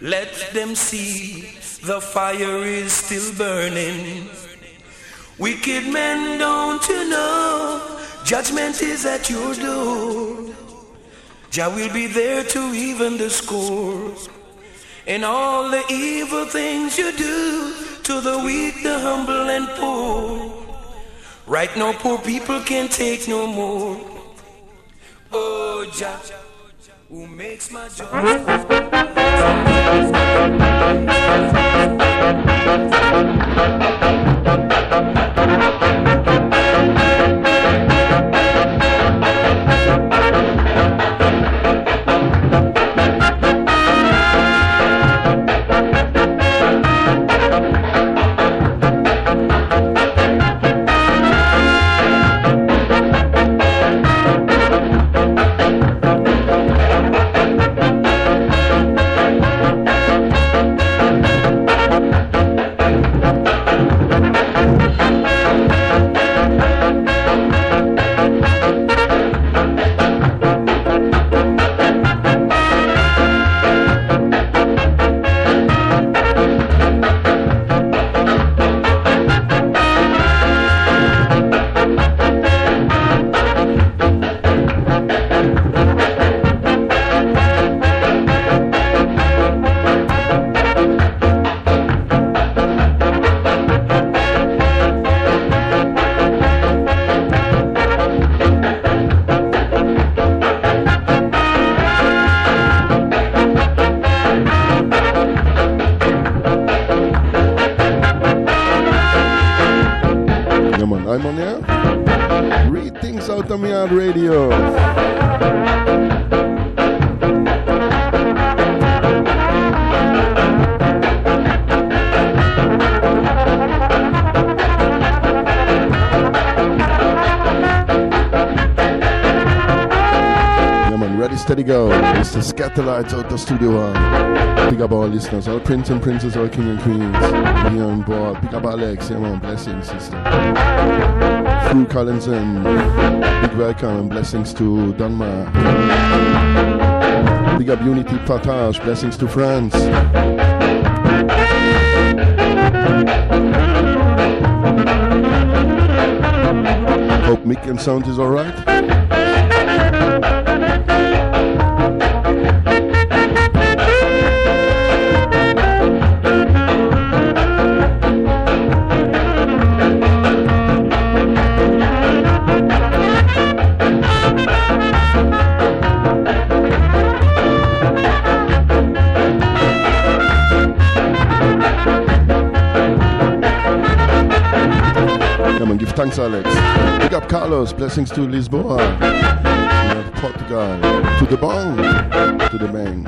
Let them see the fire is still burning. Wicked men, don't you know? Judgment is at your door. Jah will be there to even the score. And all the evil things you do to the weak, the humble, and poor. Right now, poor people can't take no more. Oh, Jah, who makes my joy. Thank you. The Skatalites out the studio uh, one. Big up all listeners, all prince and princess, all king and queens. Here on board. Big up Alex, yeah man, blessings, sister. Phil Collinson, big welcome and blessings to Denmark. Big up Unity Partage, blessings to France. Hope Mick and sound is alright. Thanks, Alex. Big up Carlos. Blessings to Lisboa. Portugal. To the bong. To the bang.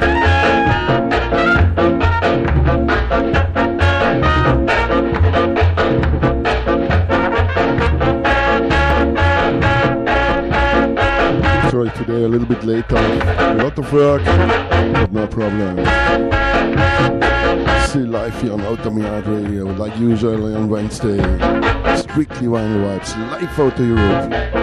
Sorry, today a little bit later. A lot of work, but no problem. Still live here on Outta Mi Yard Radio, like usual on Wednesday. Strictly Vinyl Vibes, live out to Europe.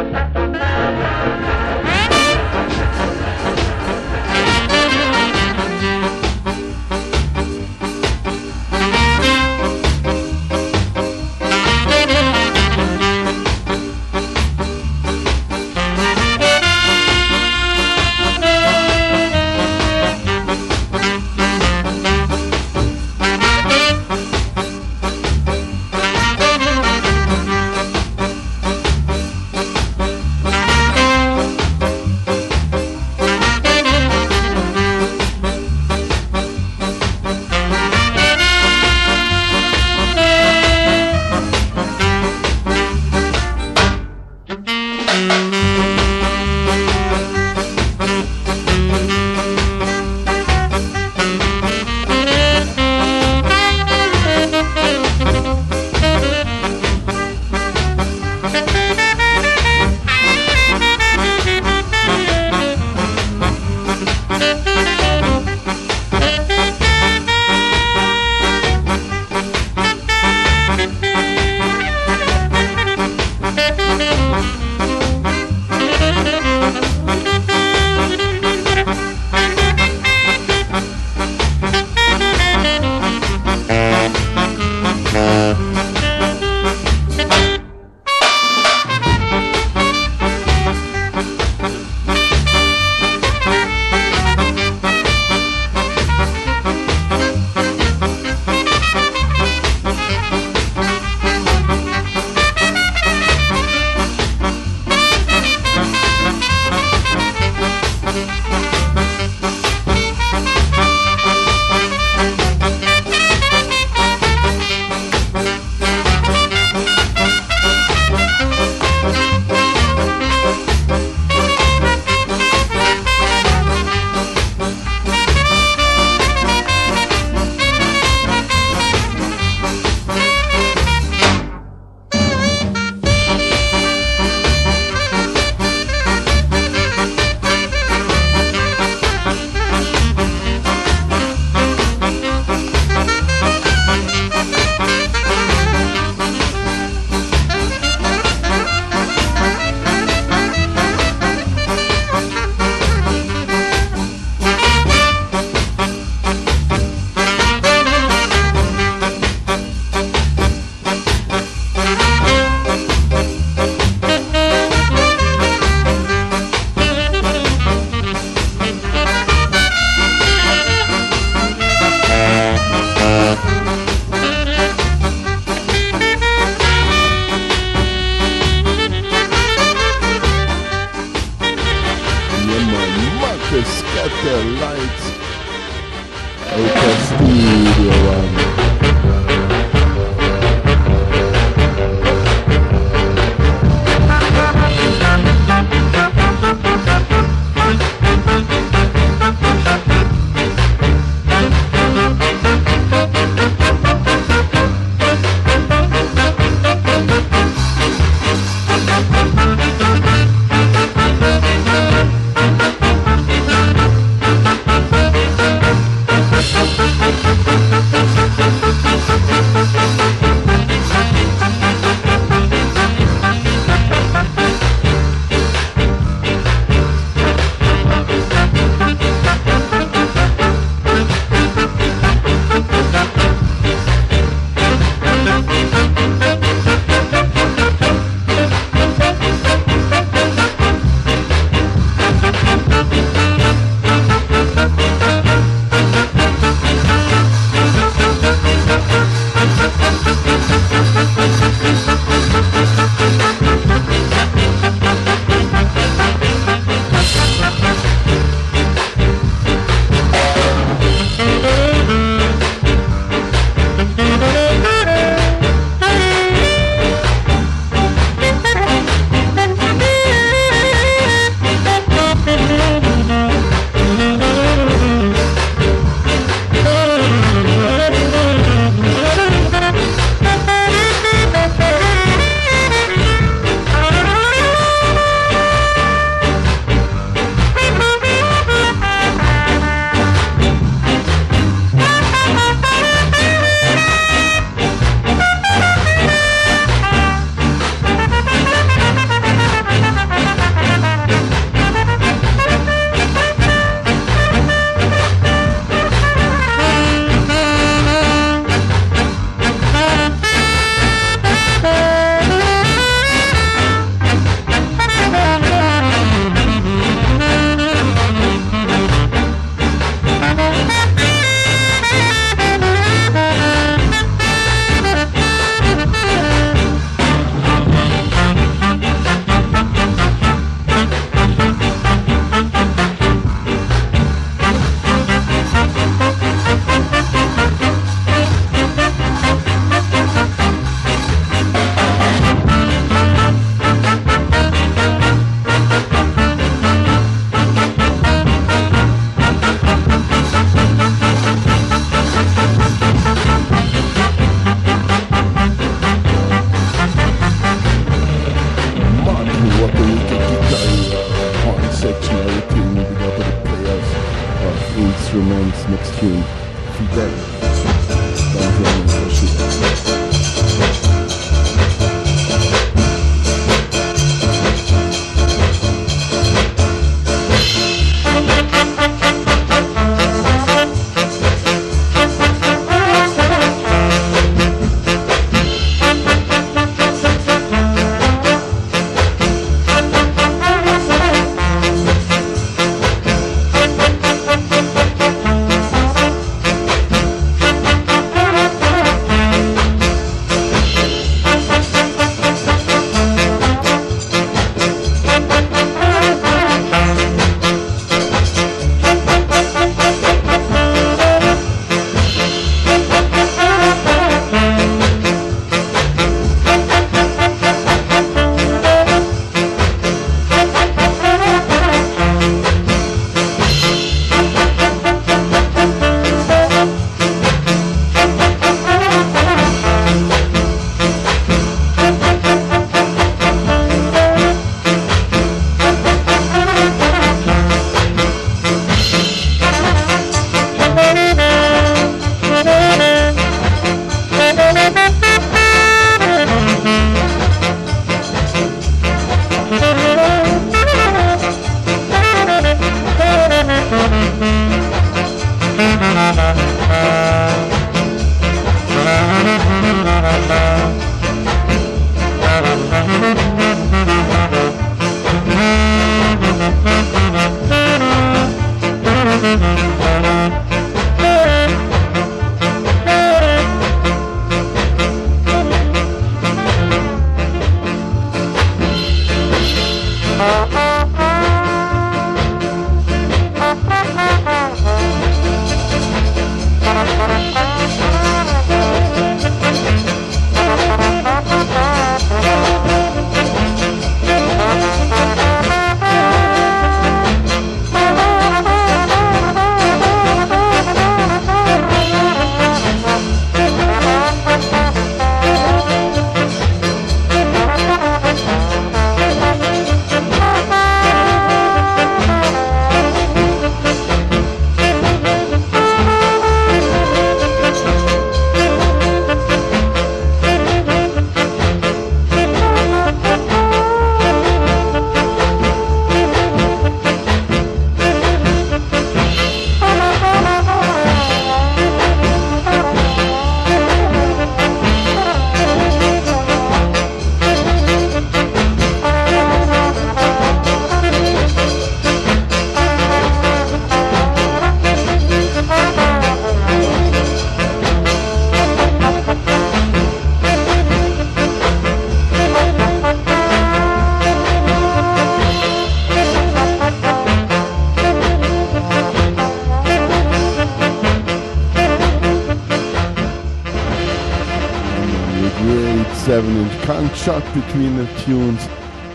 Between the tunes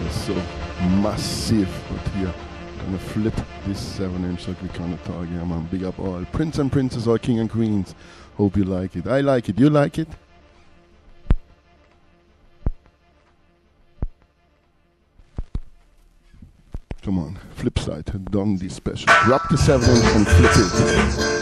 It's so massive. But here, gonna flip this 7 inch like we kinda talk. Yeah, man. Big up all Prince and Princess, all King and Queens. Hope you like it. I like it. You like it? Come on, flip side, done this special. Drop the 7 inch and flip it.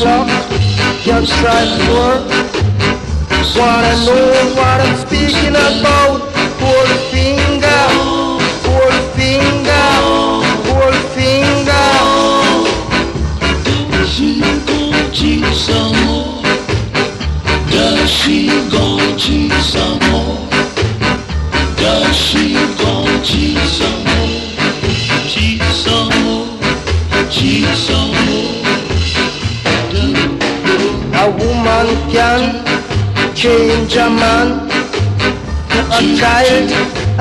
A woman can change a man to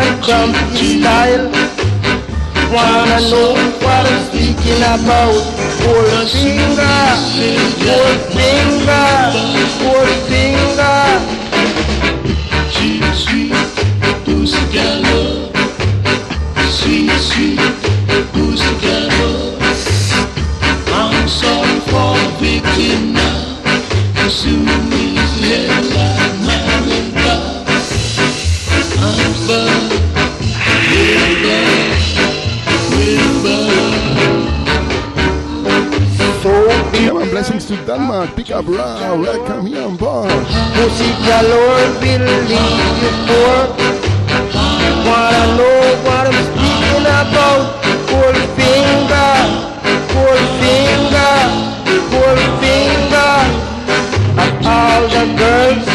and grumpy style. Wanna know what I'm speaking about? Gold finger, gold finger, gold finger. to Denmark, pick up Ra, welcome here on board. Musicalor, believe you for what I know, what I'm speaking about. Four finger, four finger, four finger. Of all the girls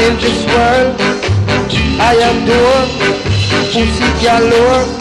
in this world, I adore Musicalor.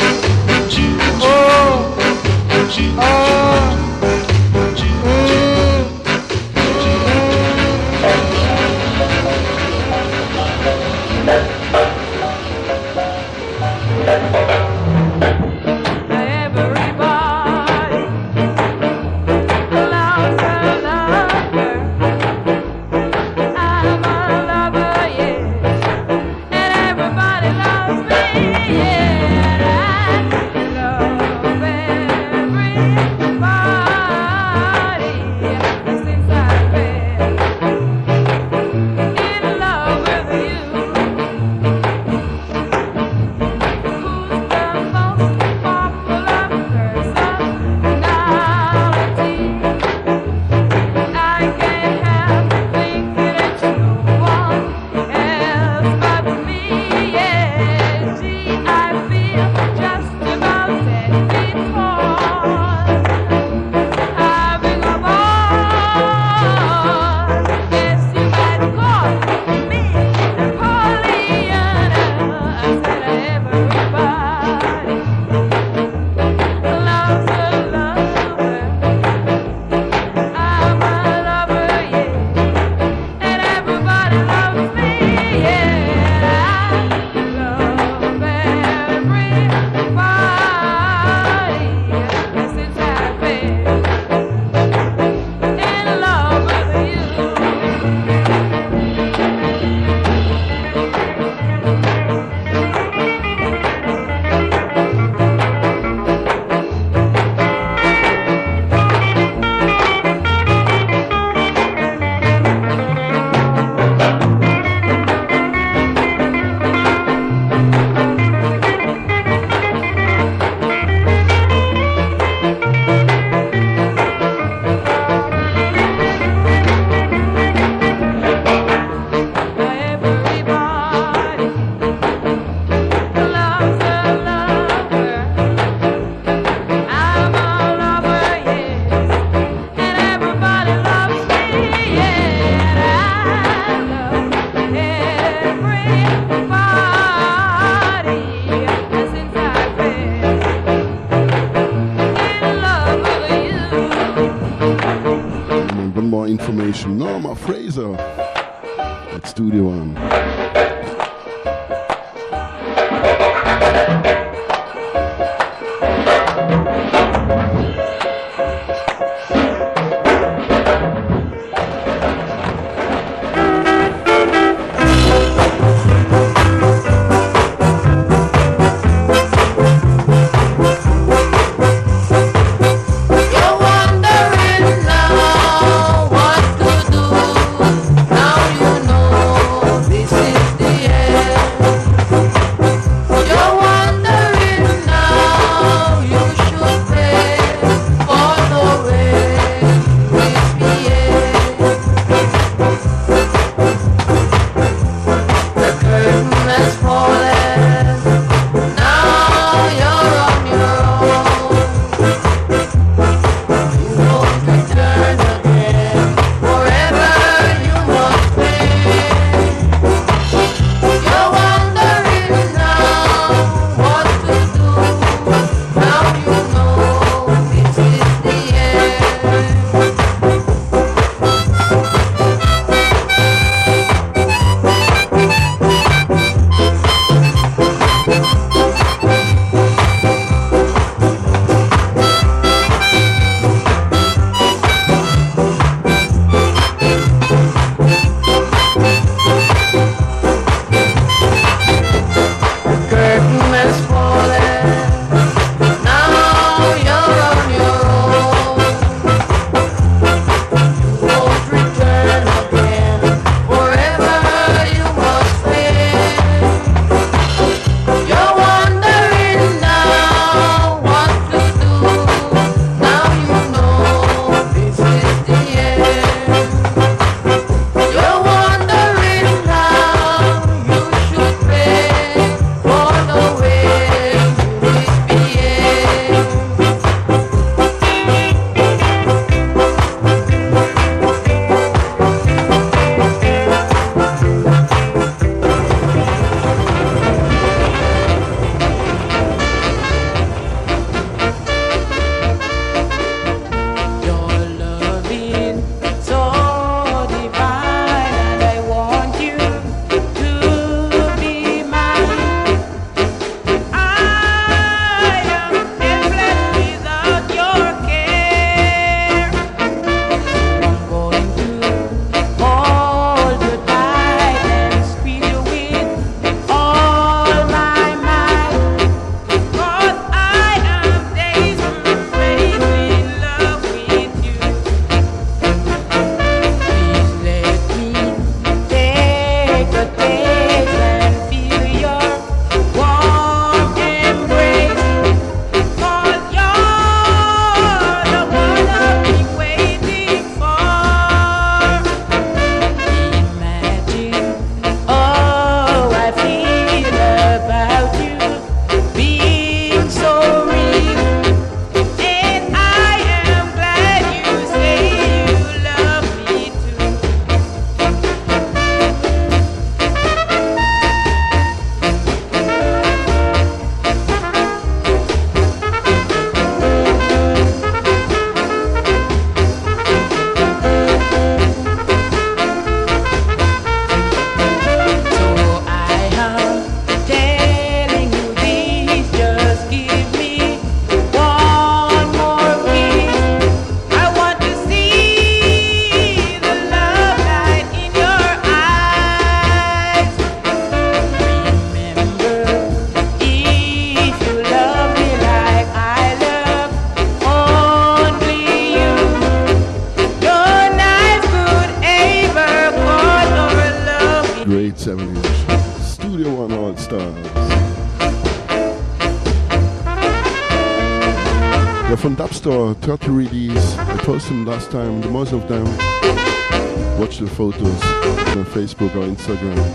Instagram.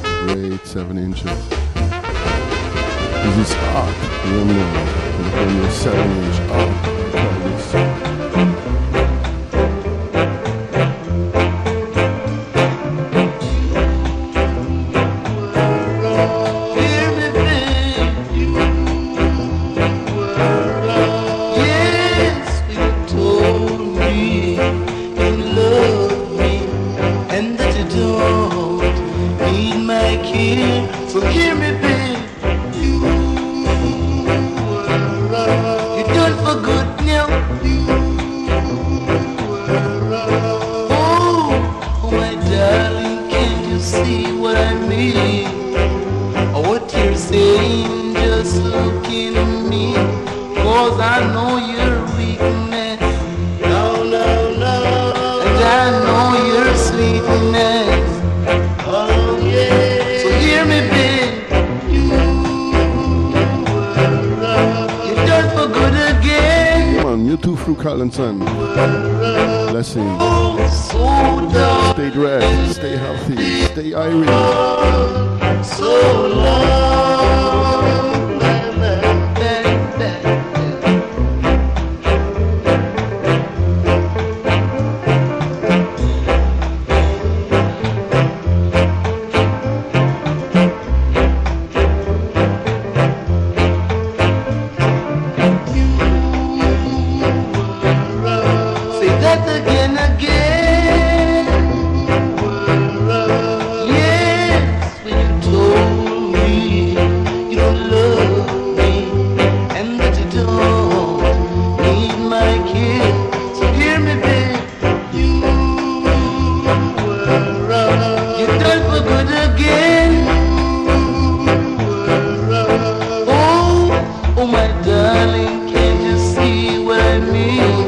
Darling, can't you see what I mean?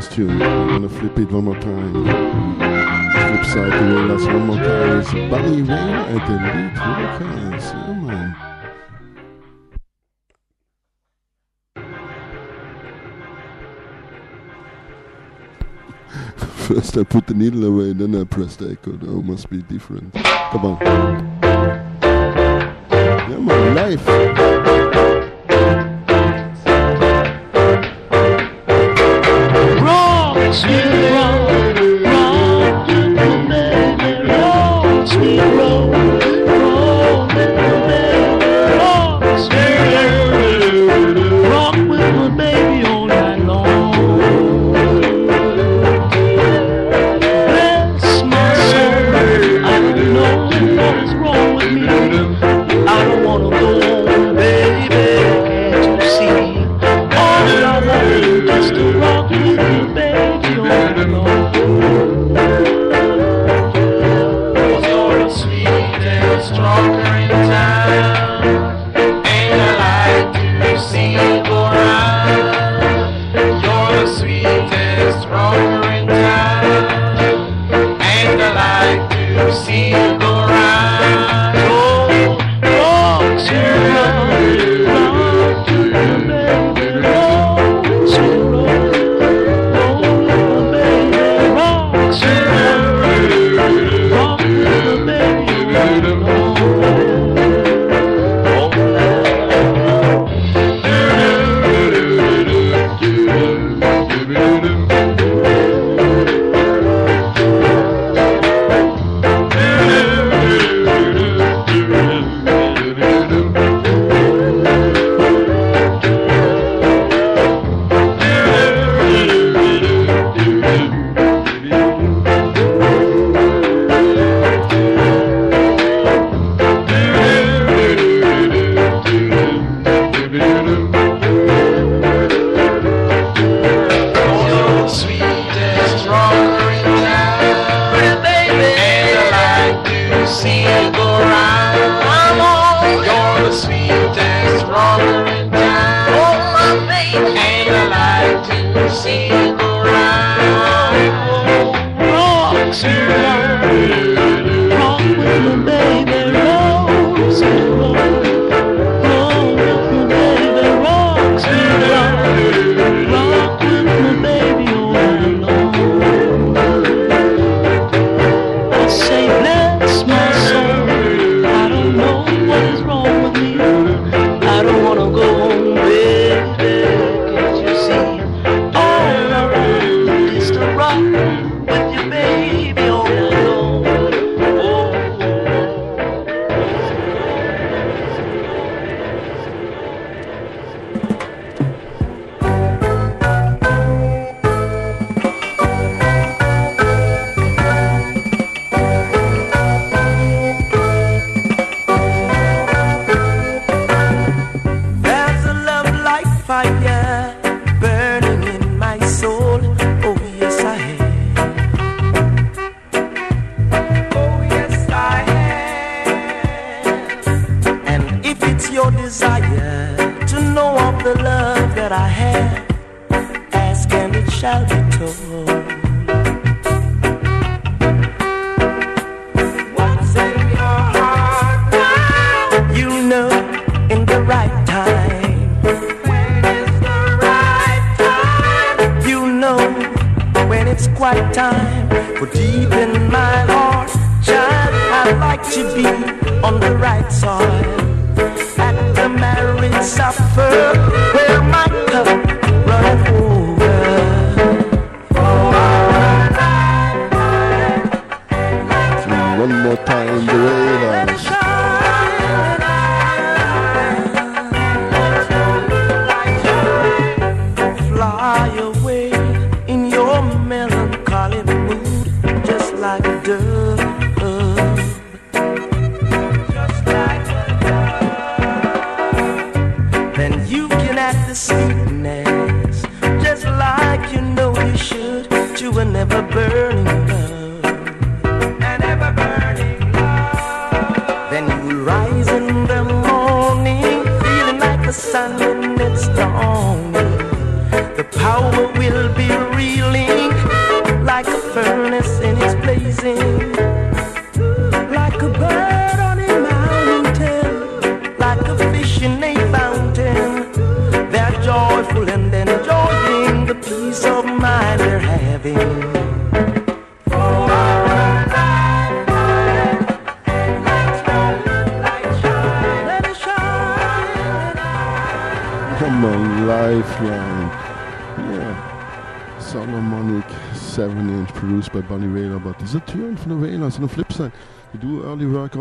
Last tune. I'm gonna flip it one more time. Flip side the Wailers one more time. It's Bunny Wailer and the lead Hurricanes. Yeah, man. First I put the needle away, then I press the echo. Oh, must be different. Come on.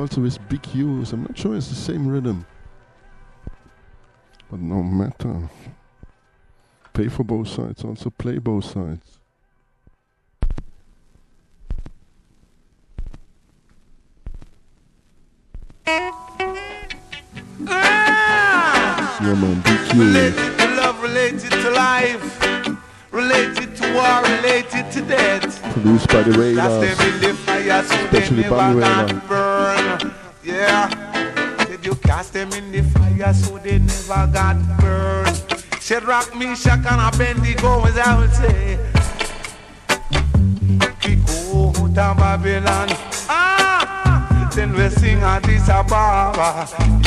also with Big Youth. I'm not sure it's the same rhythm. But no matter. Pay for both sides, also play both sides. Ah! Yeah, man, related to love, related to life, related to war, related to death. Produced by the Raiders, uh, especially by the Raiders. baja.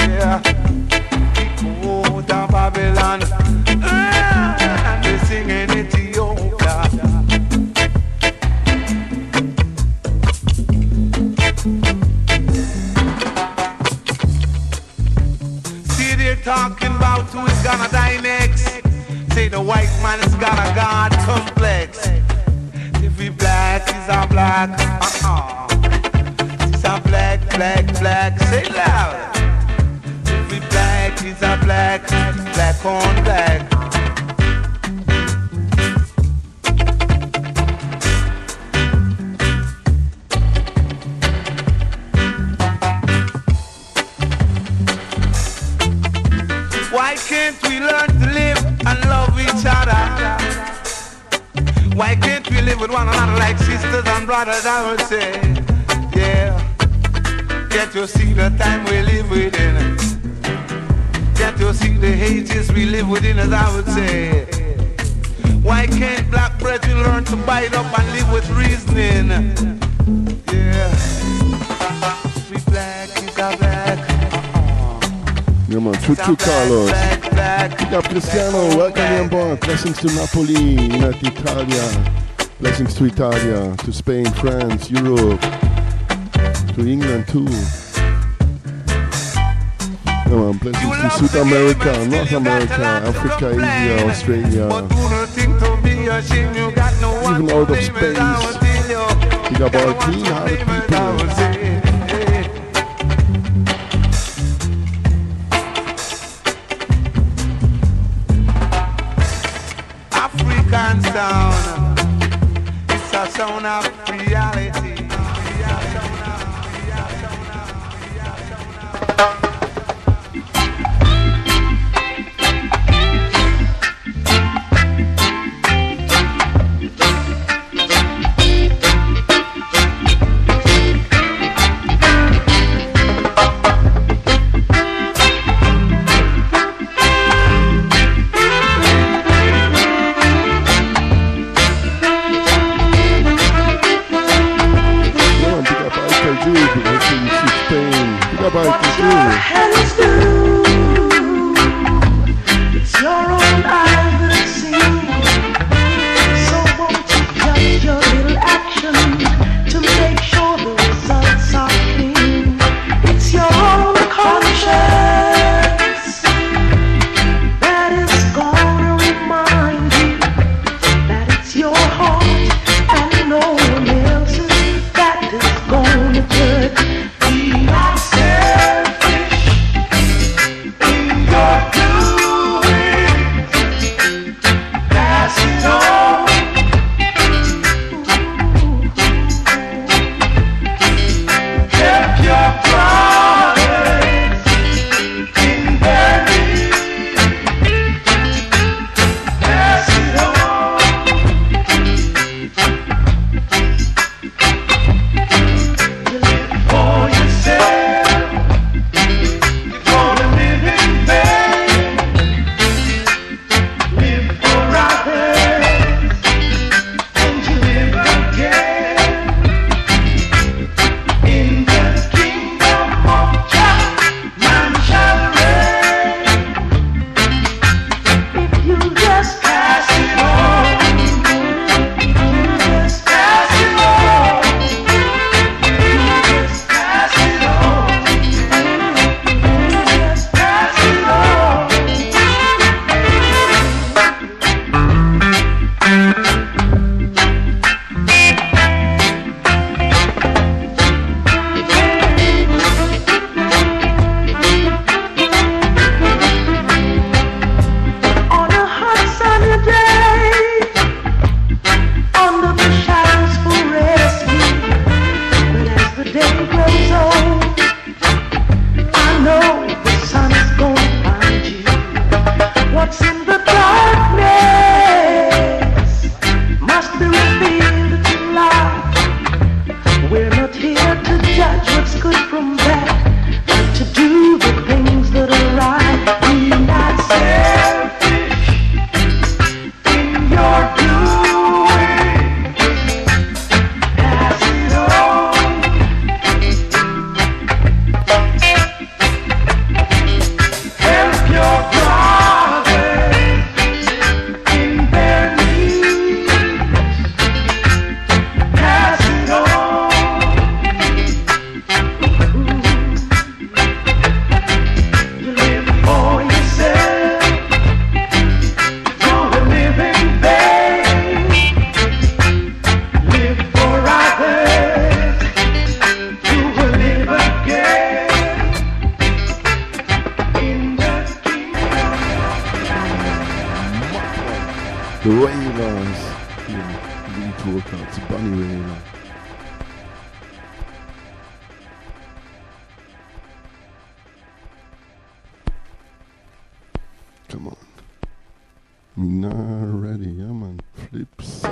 to Napoli, United Italia. Blessings to Italia, to Spain, France, Europe, to England too. Come on, blessings to South America, North America, Africa, Asia, Australia. Even out of space. Think about clean hearted people. Blue Ravens hier im Liedwurker zu Bunny Raven. Come on. Mina ready, ja man. Flips.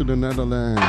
to the Netherlands.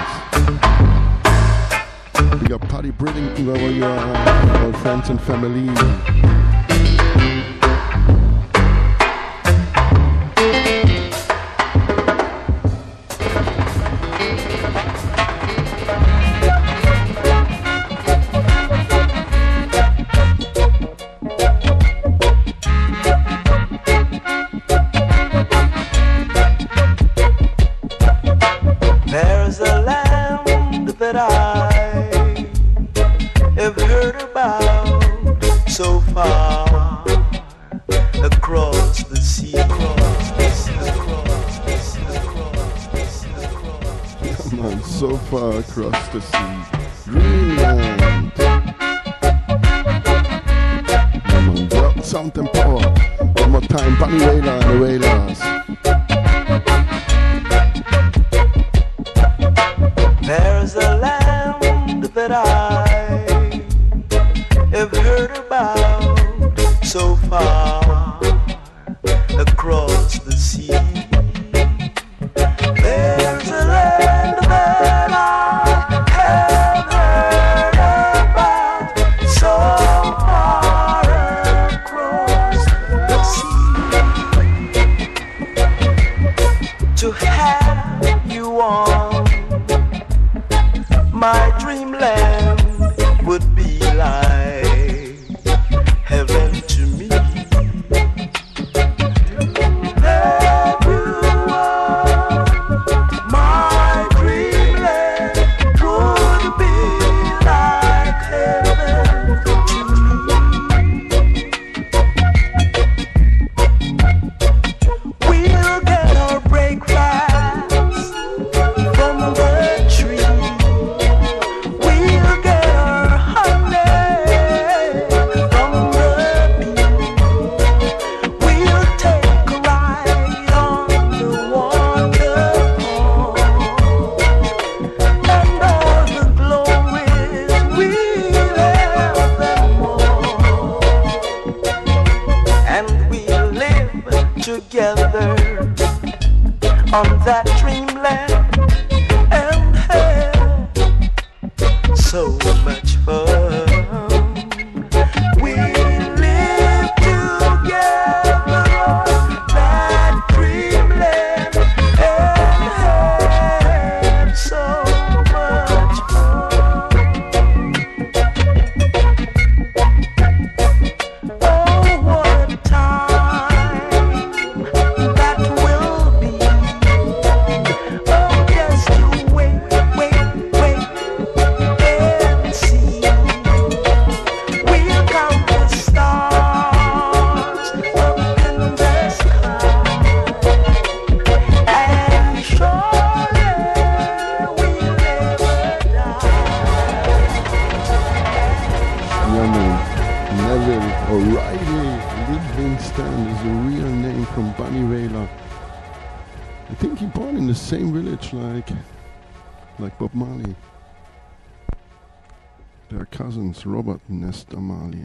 normali.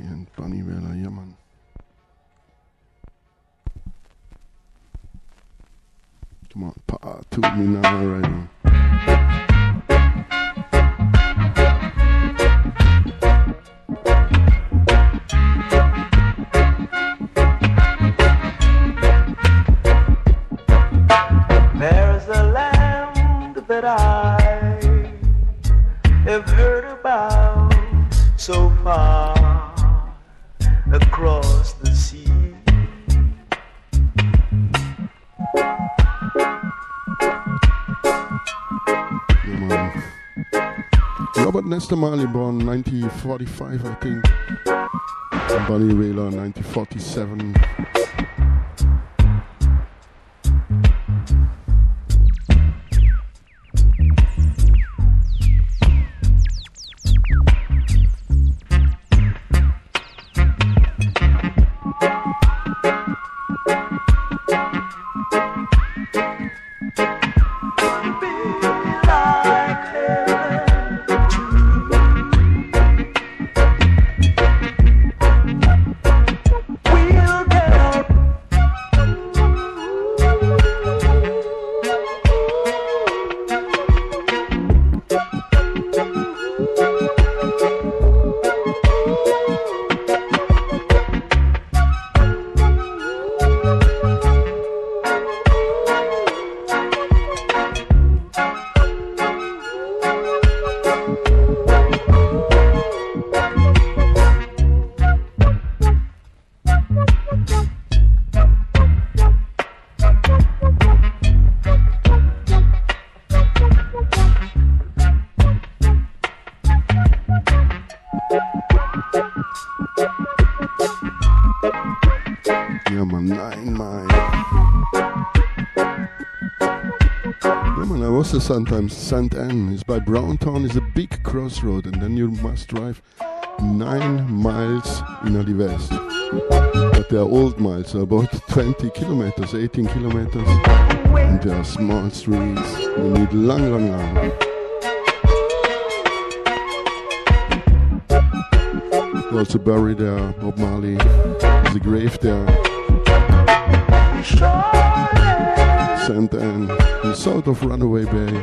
Mr. Marley born 1945, I think. Bunny Wailer, 1947. sometimes St. Ann is by Browntown is a big crossroad and then you must drive nine miles in Alivest. But they are old miles, about 20 kilometers, 18 kilometers. And there are small streets. You need long, long, long. They also bury there Bob Marley. There's a grave there. St. Ann sort of Runaway Bay.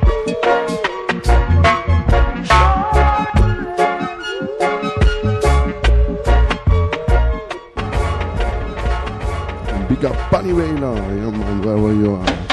Big up Bunny Wailer, oh, yeah man, wherever you are.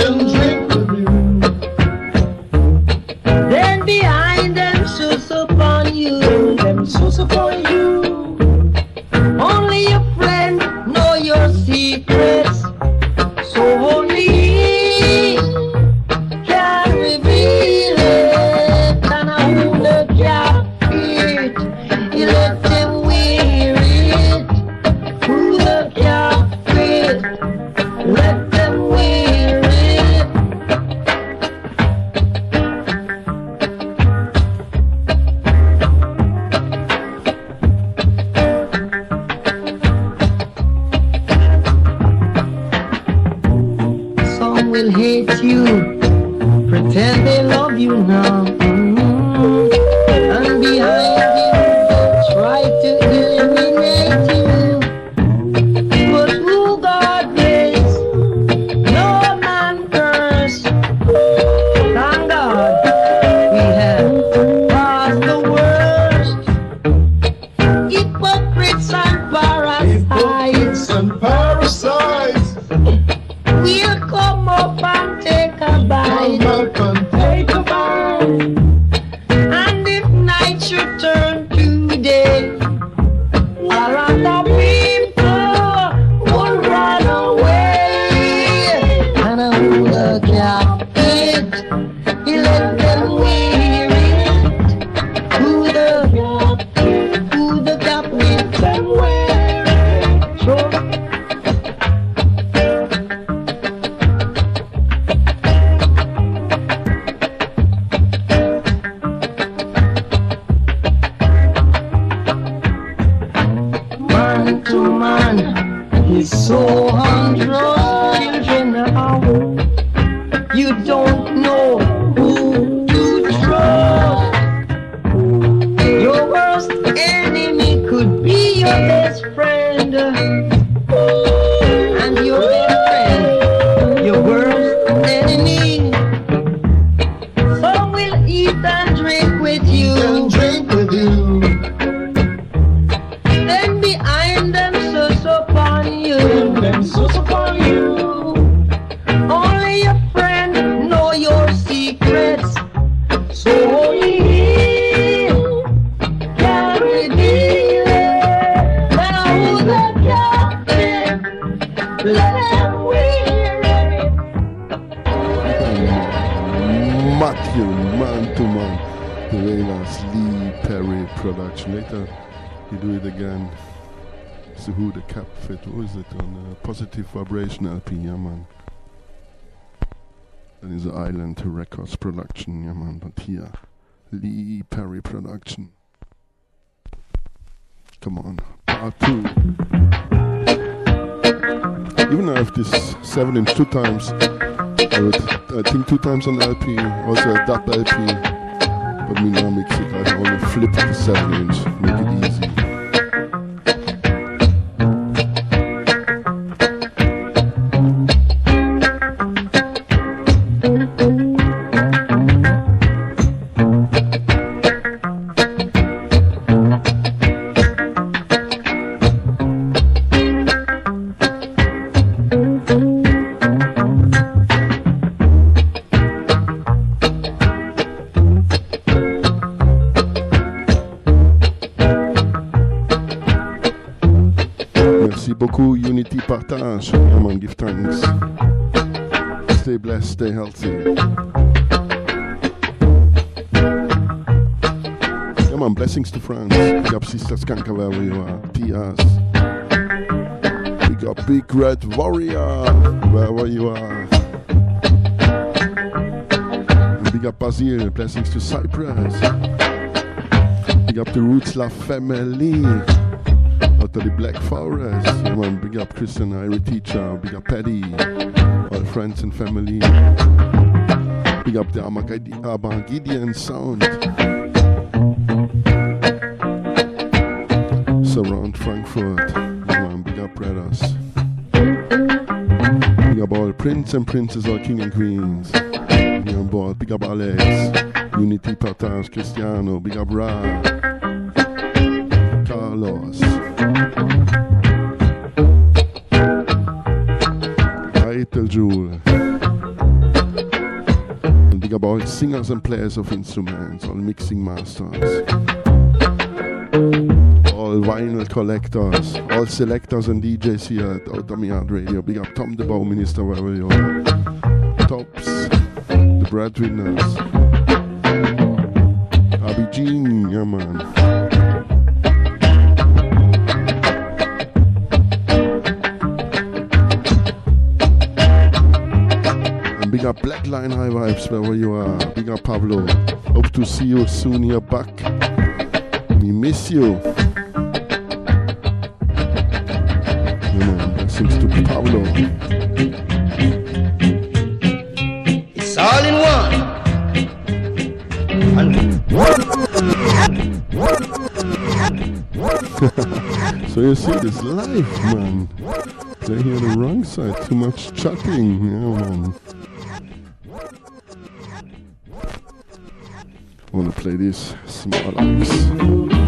Drink with 7 inch two times. I would, I think two times on LP, also a dub LP. But me now mix it, I only flip the 7 inch. You are. TS. Big up Big Red Warrior wherever you are. Big up Basil. Blessings to Cyprus. Big up the Roots La Family out of the Black Forest. Big up Christian Irie teacher, big up Paddy, all friends and family. Big up the Armageddon sound. And princess, all king and queens. Big on board, big up Alex, Unity Partage, Cristiano, big up Ra, Carlos. Eitel Jewel. And big up all singers and players of instruments, all mixing masters, collectors, all selectors and DJs here at Outta Mi Yard Radio. Big up Tom the Bow Minister, wherever you are. Tops, the breadwinners. Jean, yeah man. Big up Blackline High Vibes wherever you are. Big up Pablo. Hope to see you soon here back. We miss you. To Pablo. It's all in one. So you see this life, man. They're here on the wrong side. Too much chatting. Yeah, man. I want to play this small axe.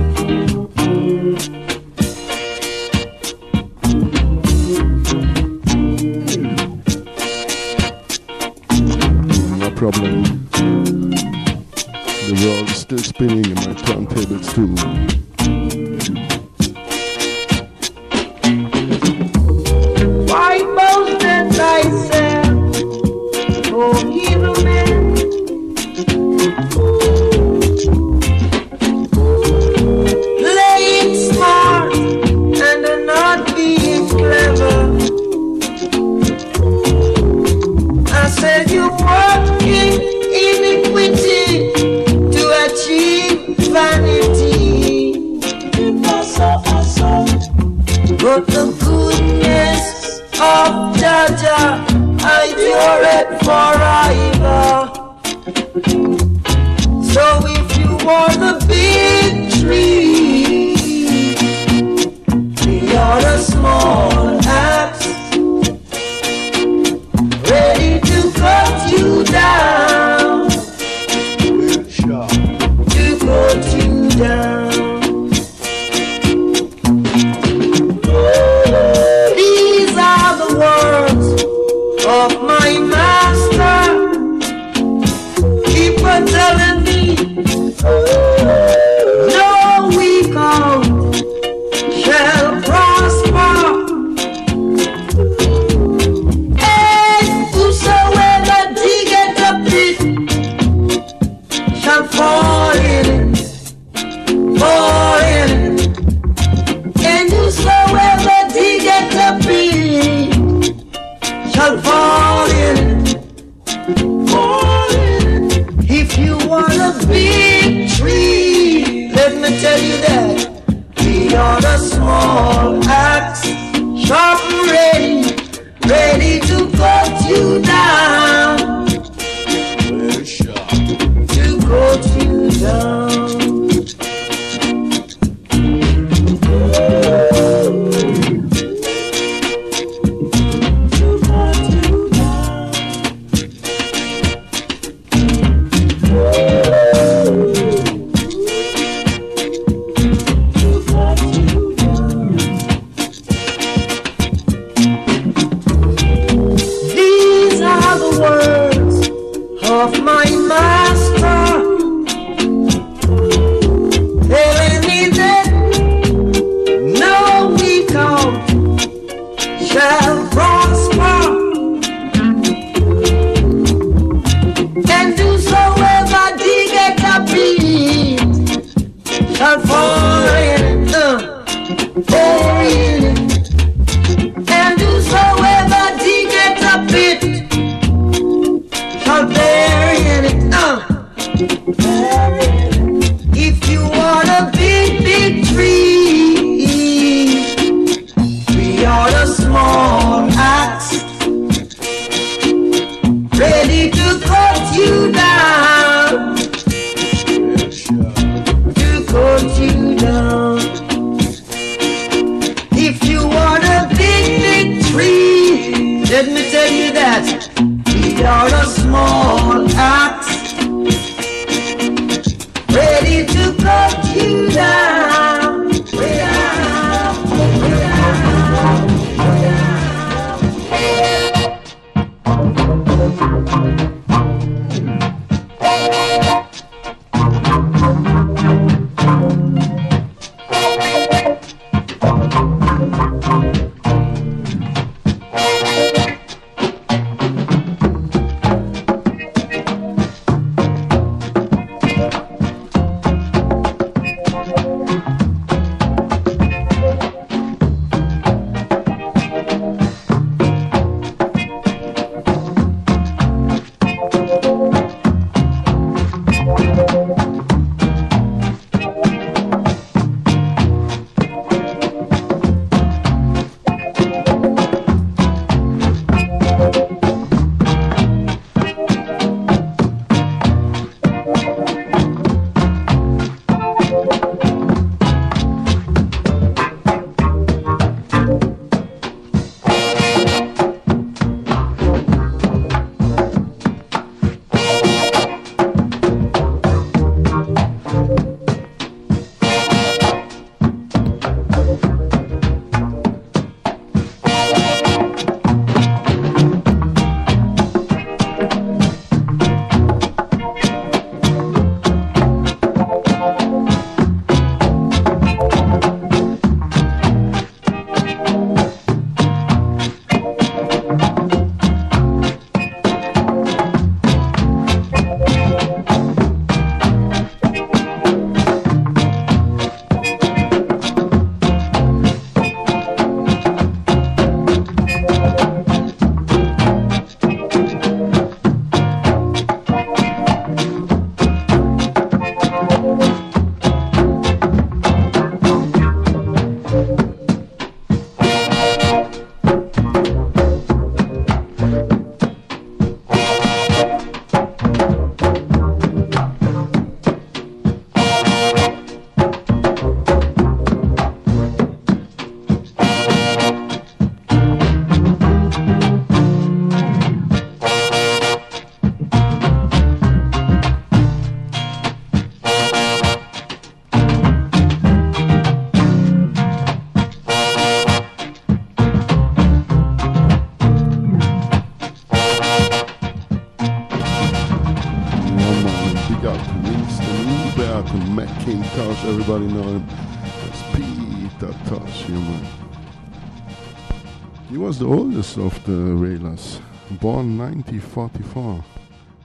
the oldest of the Wailers, born 1944.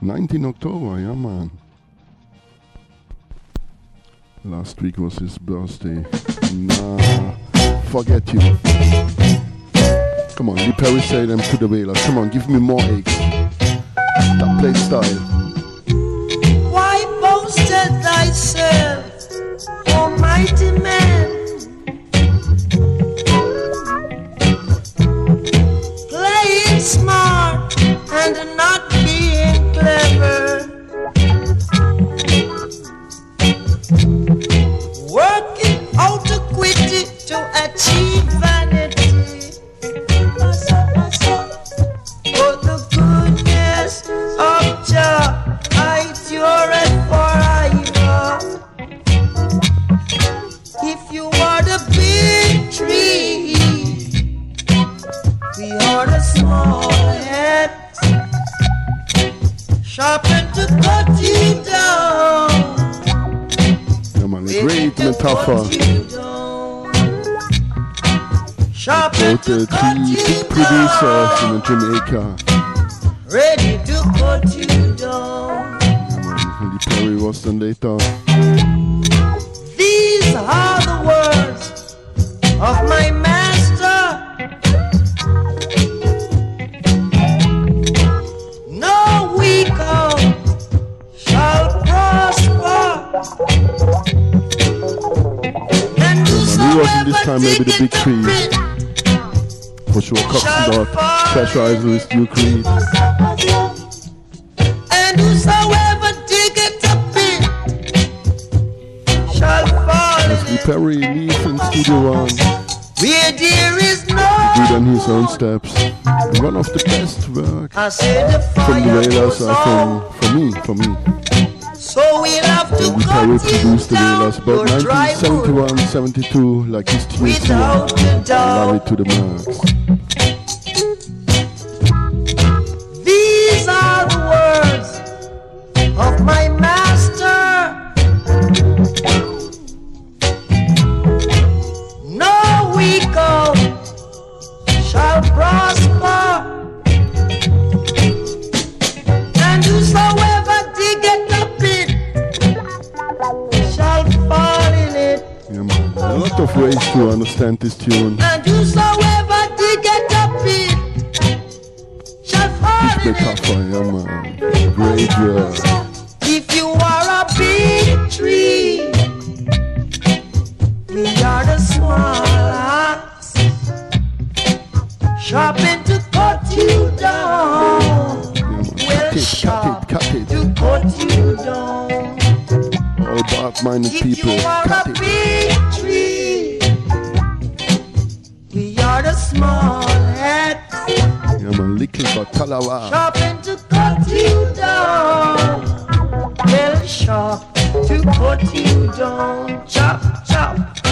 19 October, yeah man. Last week was his birthday. Nah, forget you. Come on, the Perry say them to the Wailers. Come on, give me more eggs. That play style. Why boasted thyself, almighty man? from the Velas uh, from, for me, for me. So we'll have to we can the but 1971, 72, like it's TNT, I love it to the max. this tune. put him down, chop, chop.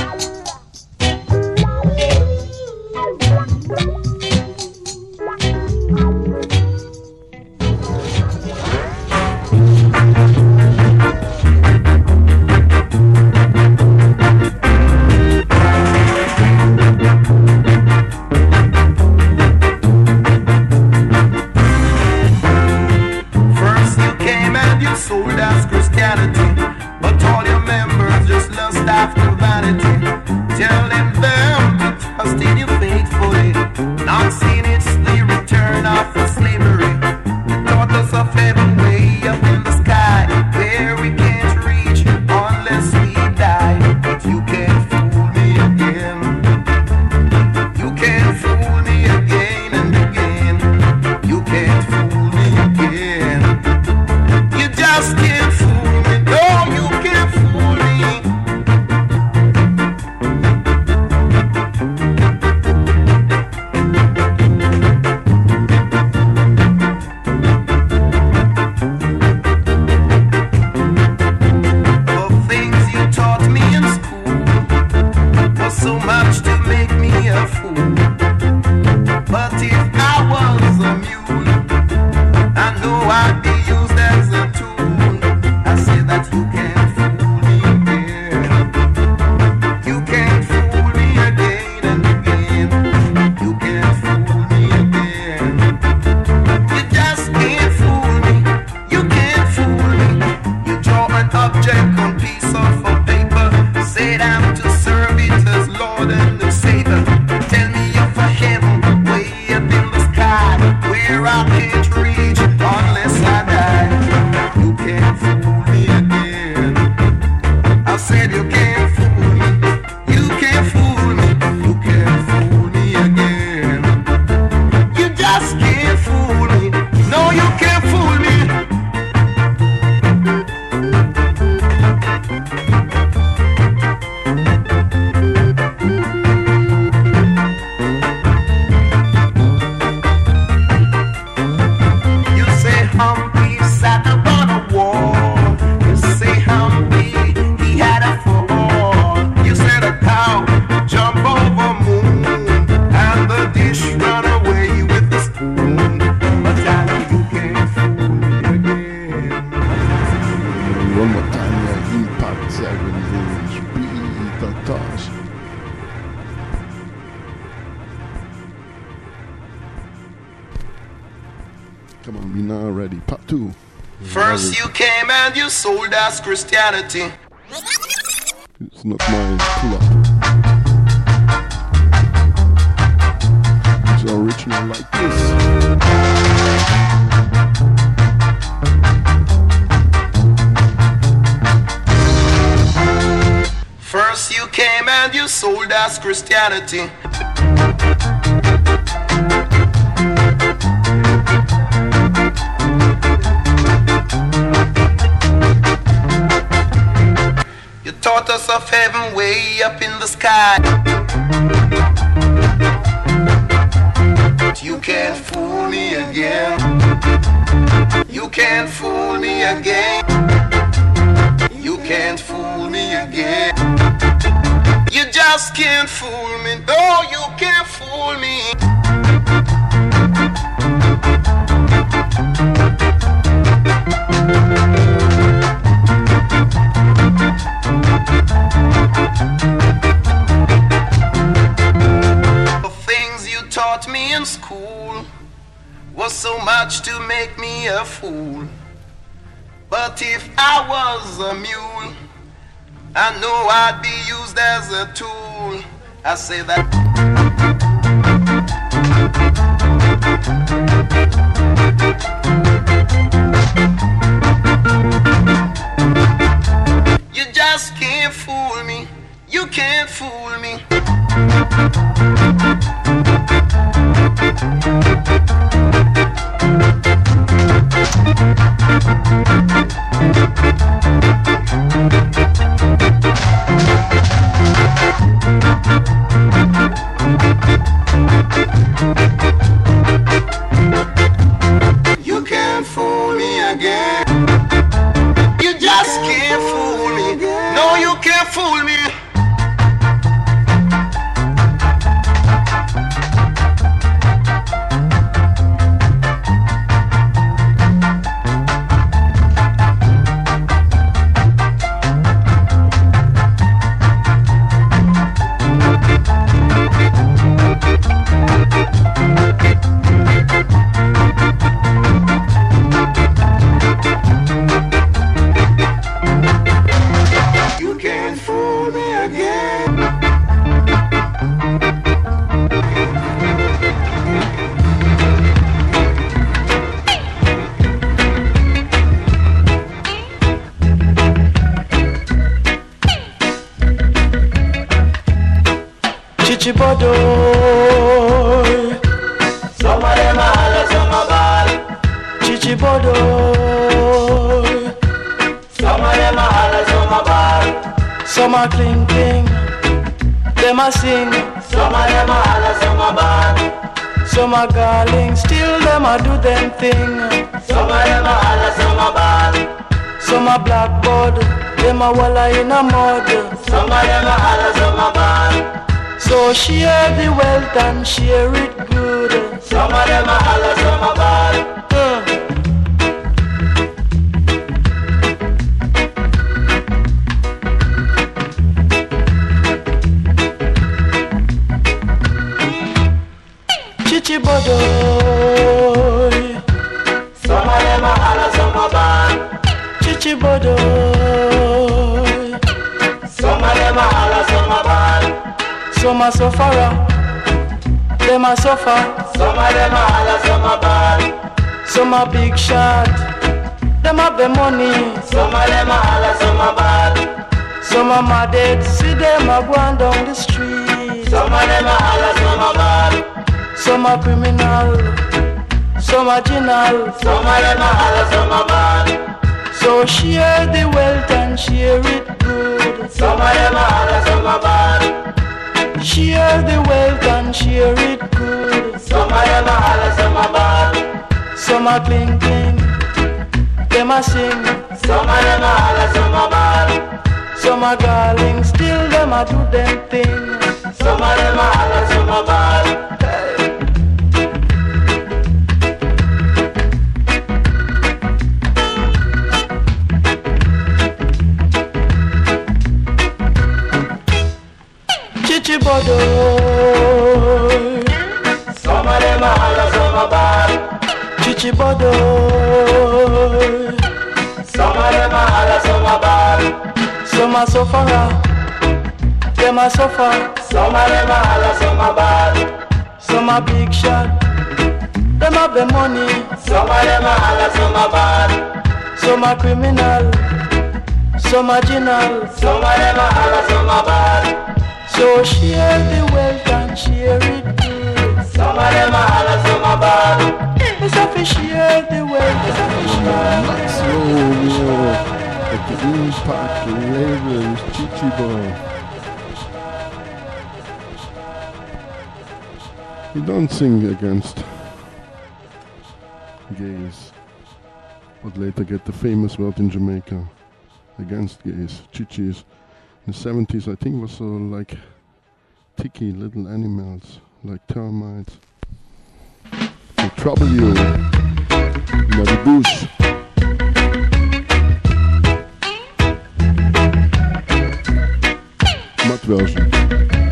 Sold us Christianity. It's not mine. Pull up. It's original like this. First you came and you sold us Christianity. I say that. Bad. Some garling, still them a do them thing. Some of them are holla, some are bad. Some are blackboard, them a walla in a mud. Some of them are holla, some are bad. So share the wealth and share it good. Some of them are holla, some are bad. Are sufferer. Them are suffer. Some of them are holla, some are bad. Some are big shot. Them have the money. Some of them are holla, some are bad. Some are mad dead. See them are going down the street. Some of them are holla, some are bad. Some are criminal. Some are general. Some of them are holla, some are bad. So share the wealth and share it good. Some of them are holla, some are bad. Share the wealth and share it good. Some are holla, some are bad. Some are cling cling. Them a sing. Some are holla, some are bad. Some are garling, still them a do them thing. Some are holla, some are bad. Chibodo. Some of them are some are bad. Some are so far, them are so far. Some of them are some are bad. Some are big shot, them have the money. Some of them are some are bad. Some are criminal, some are genial. Some of them are some are bad. So share the wealth and share it. Some of them a holla, some a ball. It's share the wealth, it's share. Max Romeo the Impact label, Chichi Boy. He don't sing against gays, but later get the famous word in Jamaica against gays. Chichis. In the 70s, I think was so like ticky little animals, like termites. They trouble you in the bush. Mud version.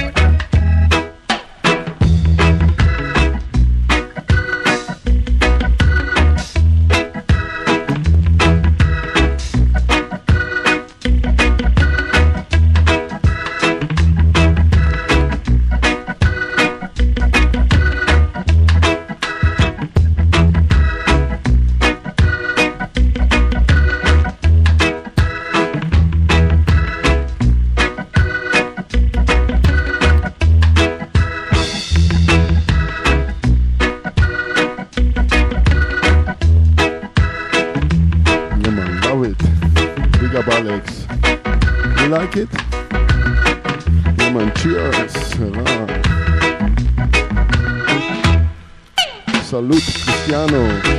ano.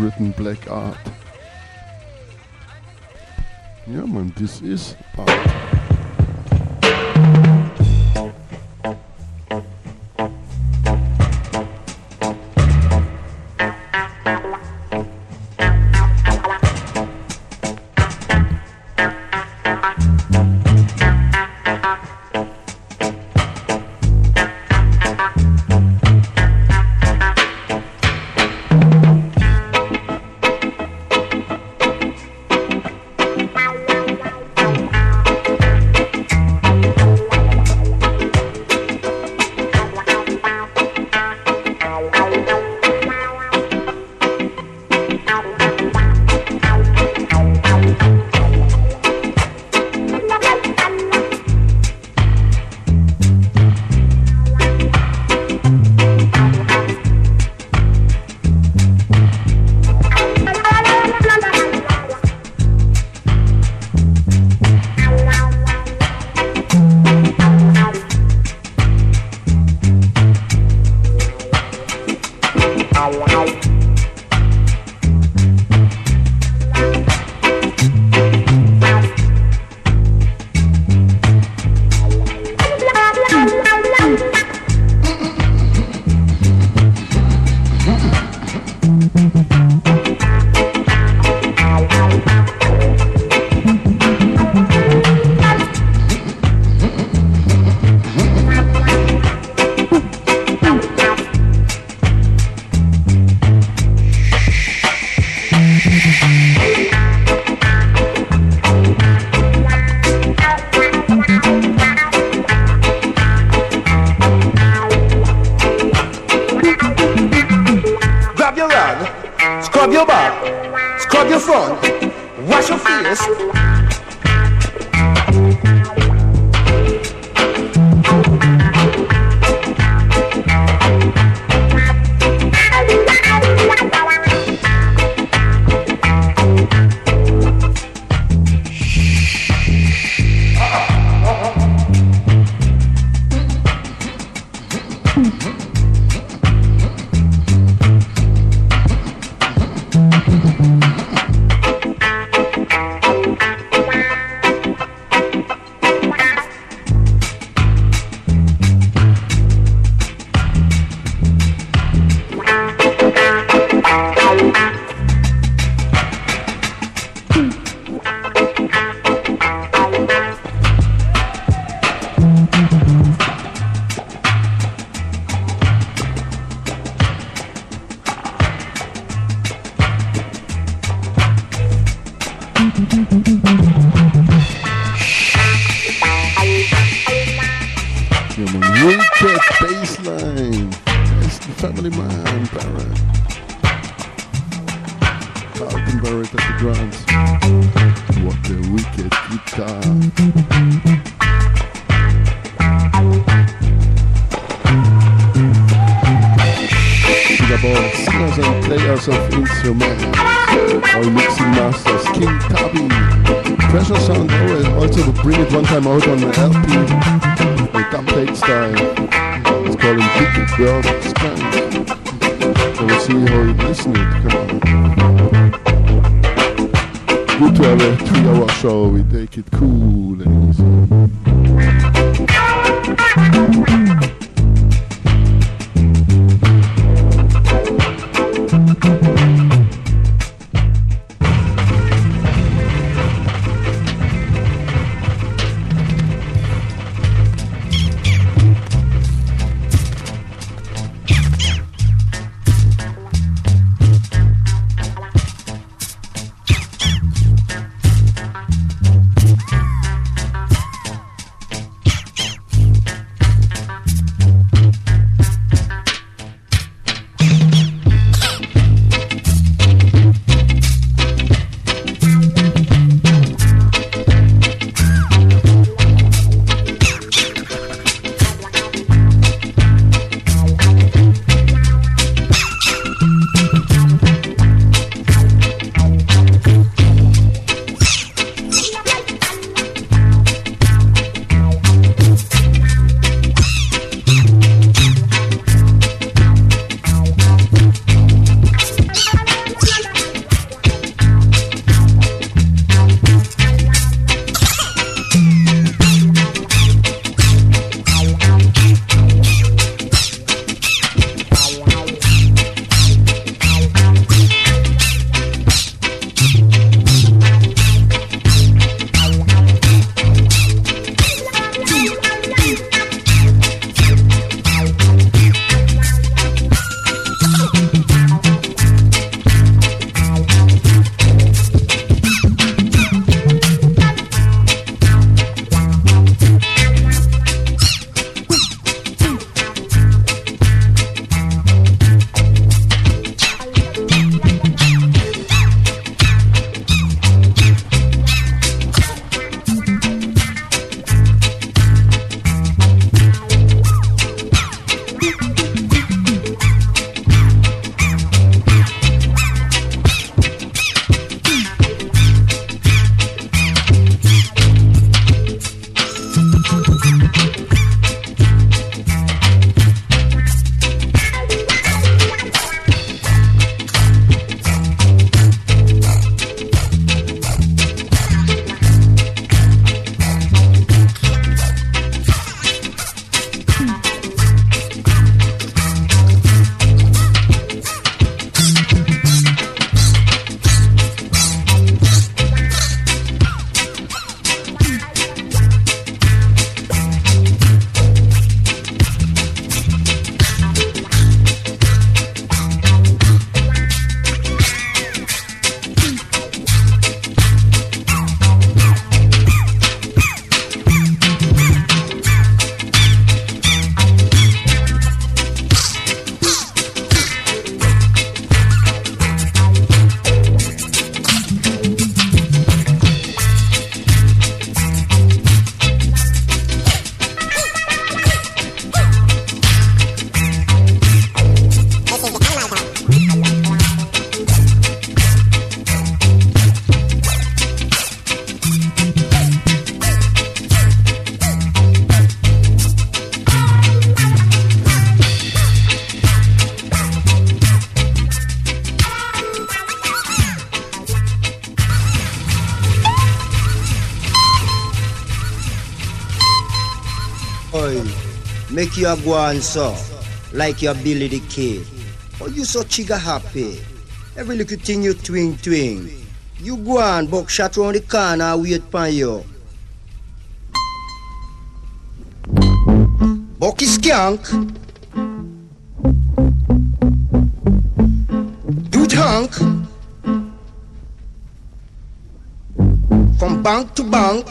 Written black art. Yeah man, this is go on so, like your Billy the Kid. Oh, you so chiga happy. Every little thing you twing twing. You go on, buckshot round the corner, wait pan you. Bucky Skank. do Hank. From bank to bank.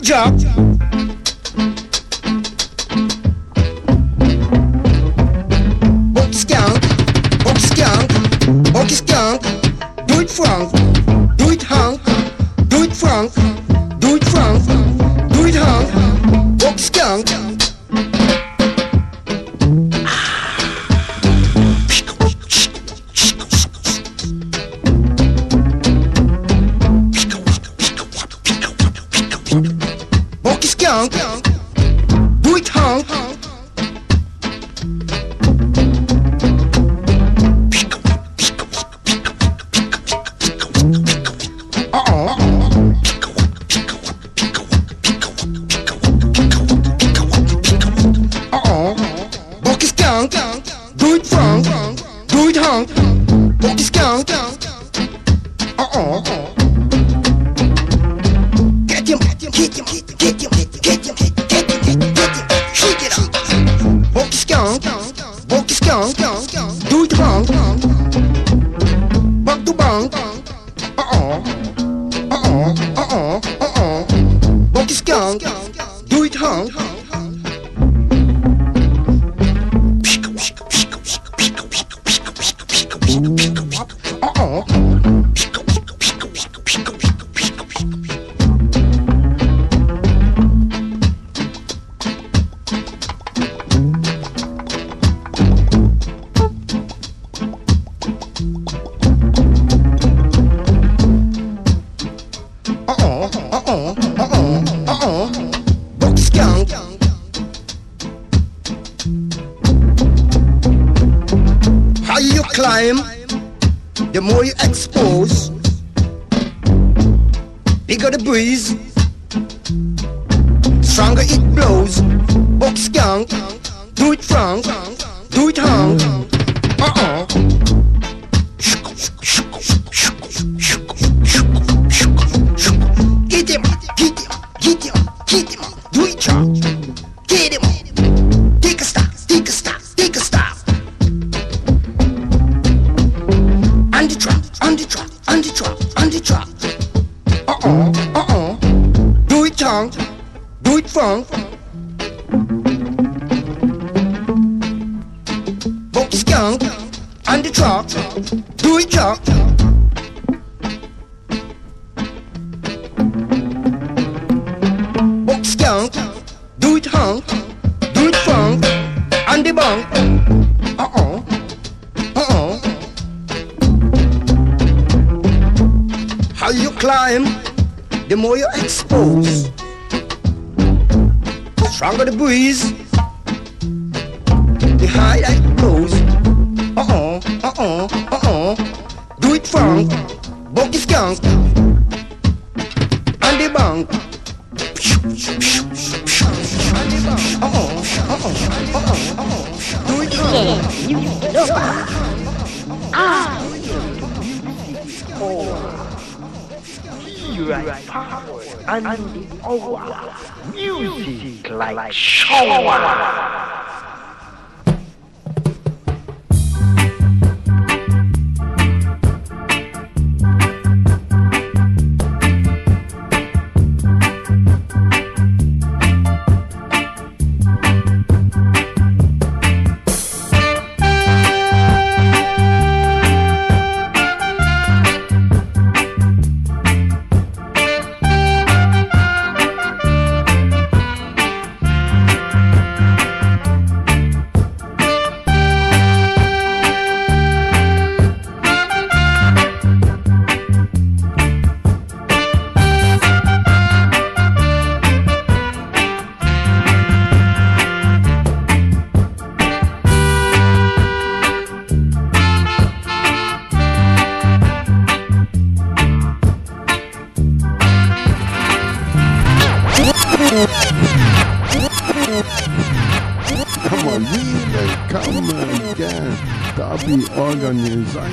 job.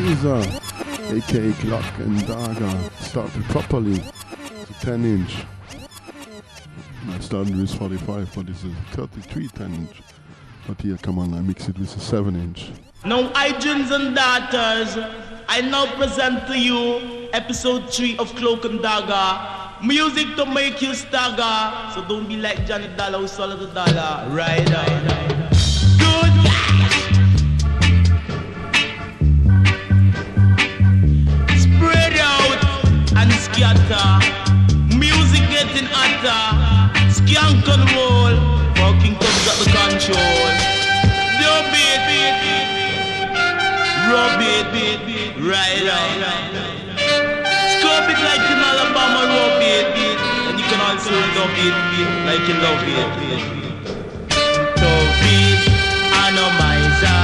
Organizer, aka Cloak and Dagger, started properly. It's a 10 inch. I started with 45, but it's a 33 10 inch. But here, come on, I mix it with a 7 inch. Now, hygiens and daughters, I now present to you episode 3 of Cloak and Dagger. Music to make you stagger. So don't be like Johnny Dollar who swallowed the dollar. Right on. Good. Hotter. Skank and roll. Fucking comes at the control. Dub it, rub it, right on. Scrub it like in Alabama, rub it, and you can also dub it like you love it. Dub it, anomizer.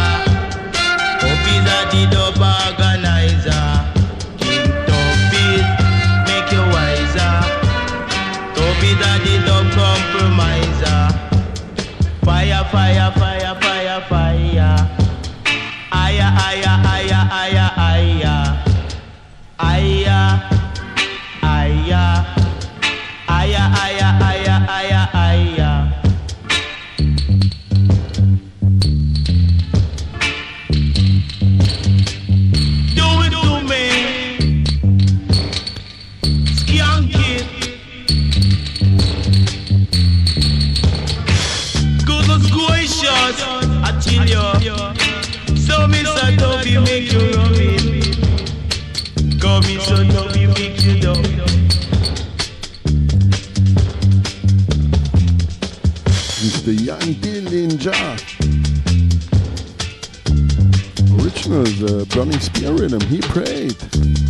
Dub it a the dub organizer. A the dub compromiser. Fire, fire, fire, fire, fire. Aya, aya, aya, aya. Aya, aya. Originals, uh, Burning Spear Rhythm, he prayed.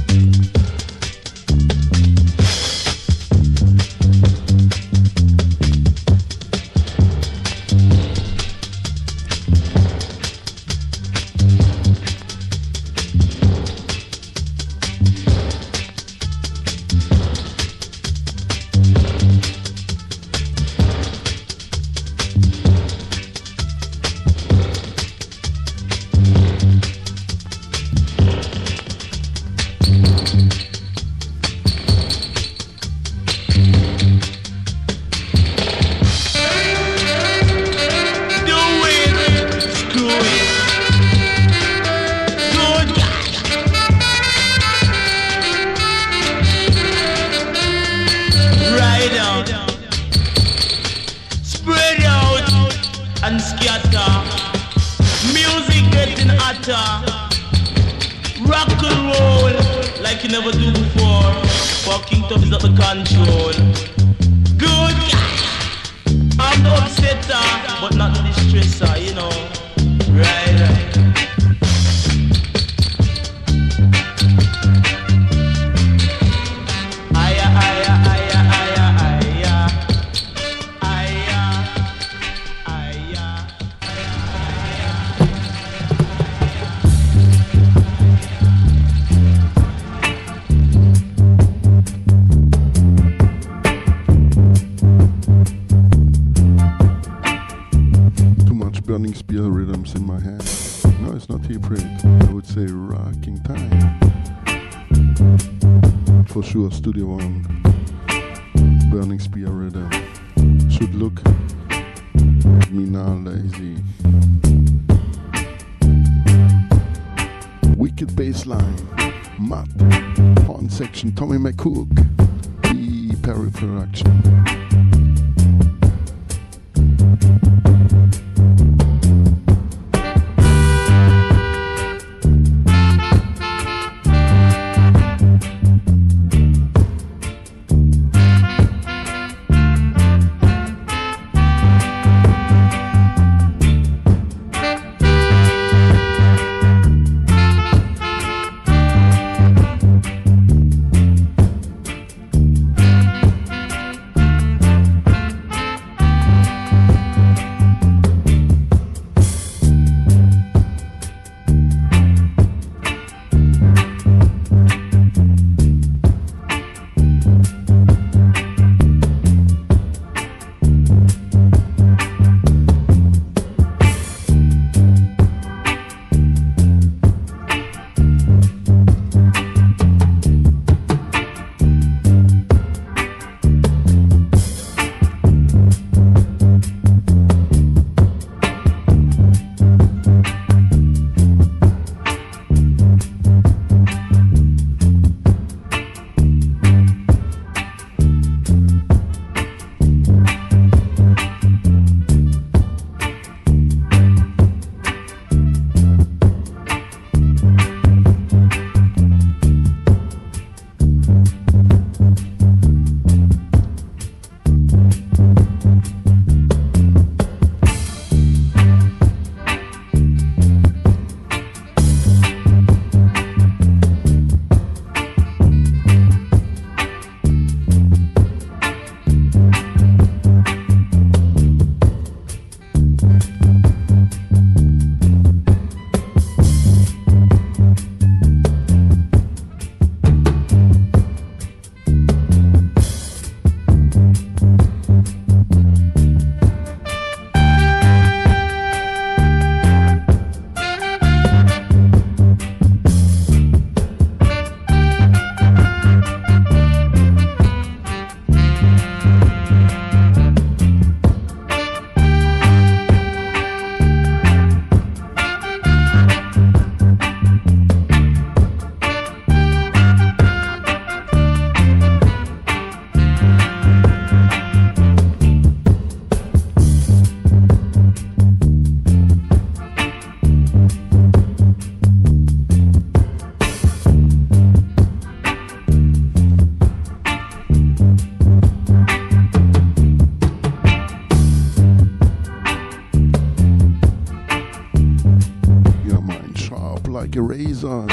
on.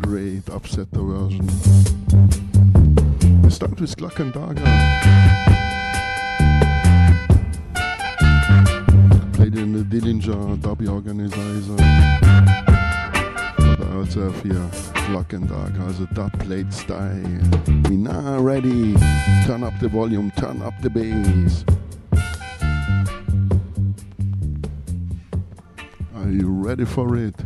Great upsetter version. We start with Glockenberger. Played in the Dillinger Derby Organizer. But also here, Glockenberger, a dub played style. We now ready. Turn up the volume, turn up the bass. for it.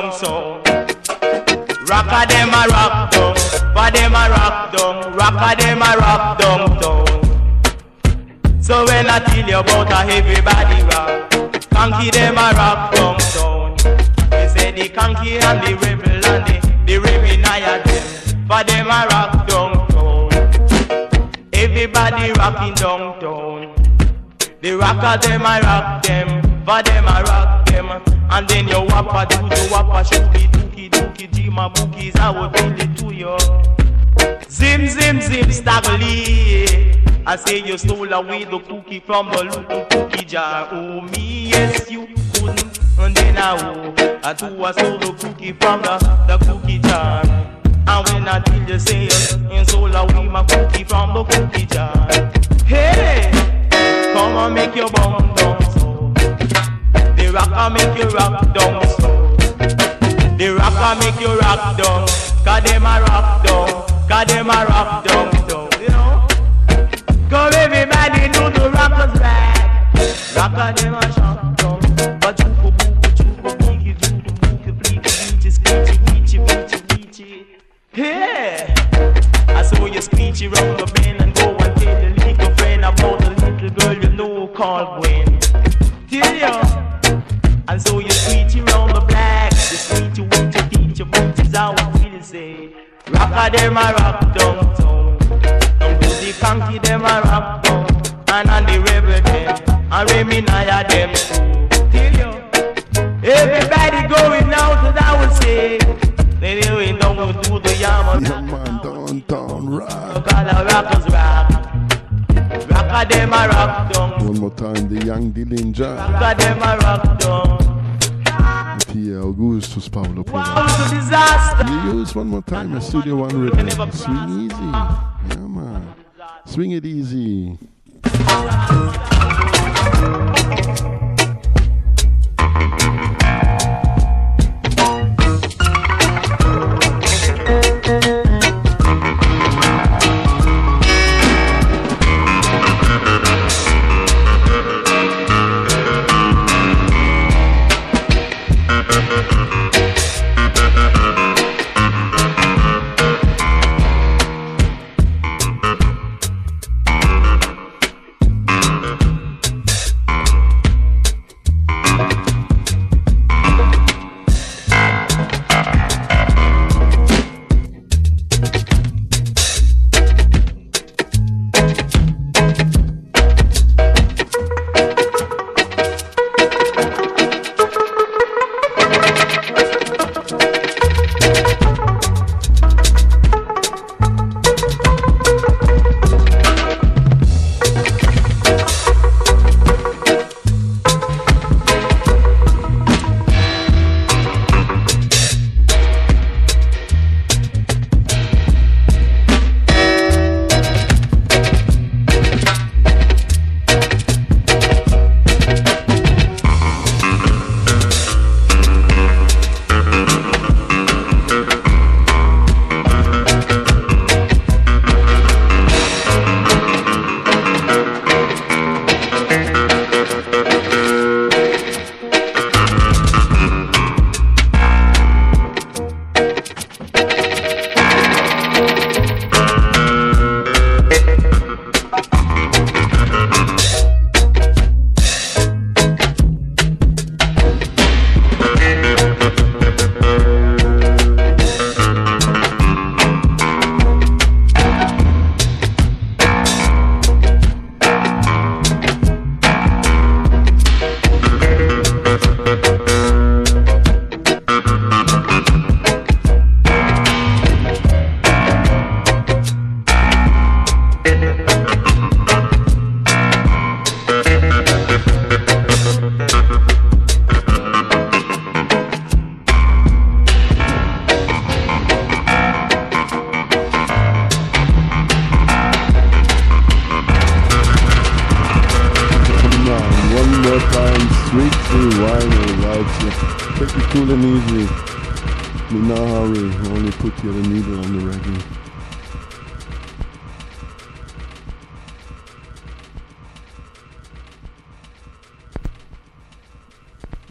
down so. Rock a dem a rock down, for dem a rock down, rock a dem a rock down down. So when I tell you about a everybody rock, conky dem a rock down down. They say the conky and the rebel and the the rebel I a them, for dem a rock down down. Everybody rocking down down. The rocker dem a rock them, for them a rock them. And then your wappa do the wappa shoot me dookie dookie jima bookies. I will feel it to you. Zim zim zim staggly. I say you stole away the cookie from the little cookie jar. Oh me, yes you couldn't. And then I oh, I do I stole the cookie from the the cookie jar. And when I tell you say you stole away my cookie from the cookie jar. Hey, come on make your bum dance. The rocker make you rock down. The rocker make you rock down. Cause them a rock down. Cause them a rock down. You know? Come everybody do the rockers right. Rocker them a shock down. But you go boop, you go boogie, do the boogie, bleaky, bleachy, screechy, bleachy, bleachy, bleachy. Yeah. I saw you screechy round the bend and go and tell the little friend about the little girl you know called Gwen. Tell your booties out, what will say? Rocker them a rock downtown. Don't do the conky them a rock down. And on the rebel them, and Remy Naya them too. You. Everybody going out and I will say, they doing down to the yam. Yeah, man, downtown rock. Call a rockers rock. Rocker them a rock down. One more time, the young Dillinger. Rocker them a rock down. Tia Augustus Pablo Wow, Prada. it's a disaster. You use one more time a Studio One rhythm. Swing easy. Yeah, man. Swing it easy.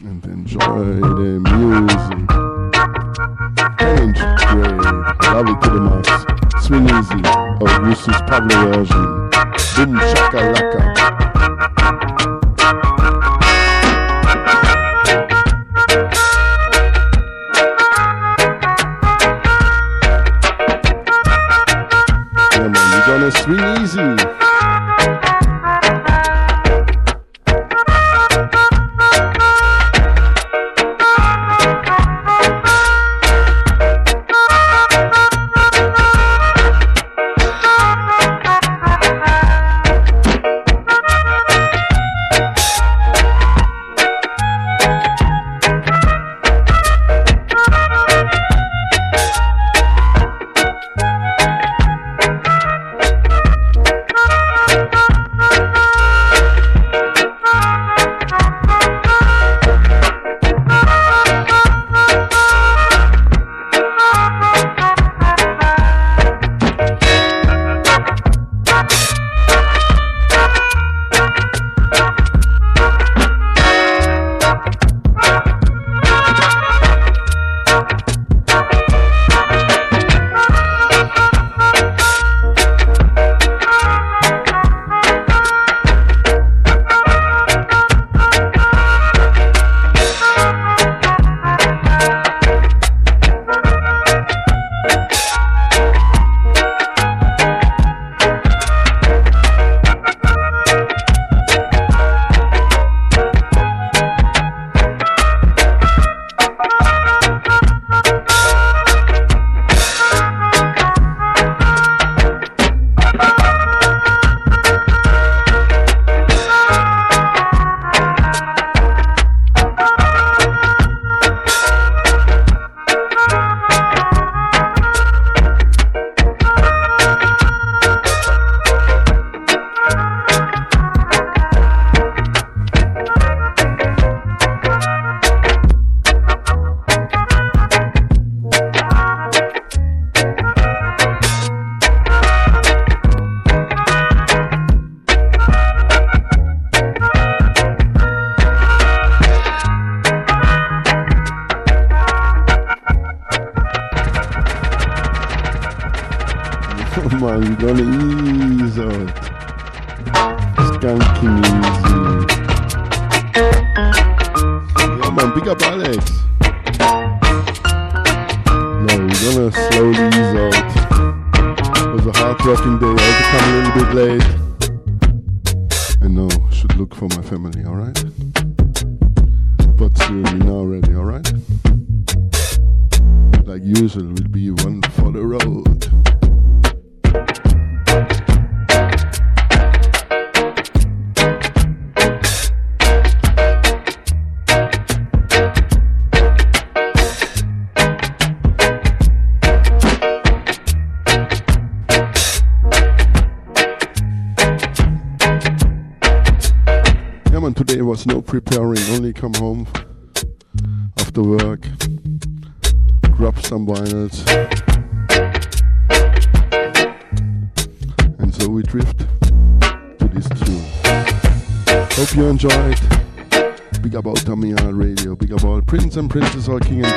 And enjoy the music. Enjoy. Love it to the max. Swing easy. Augustus Pablo version. Boom shakalaka. Soul King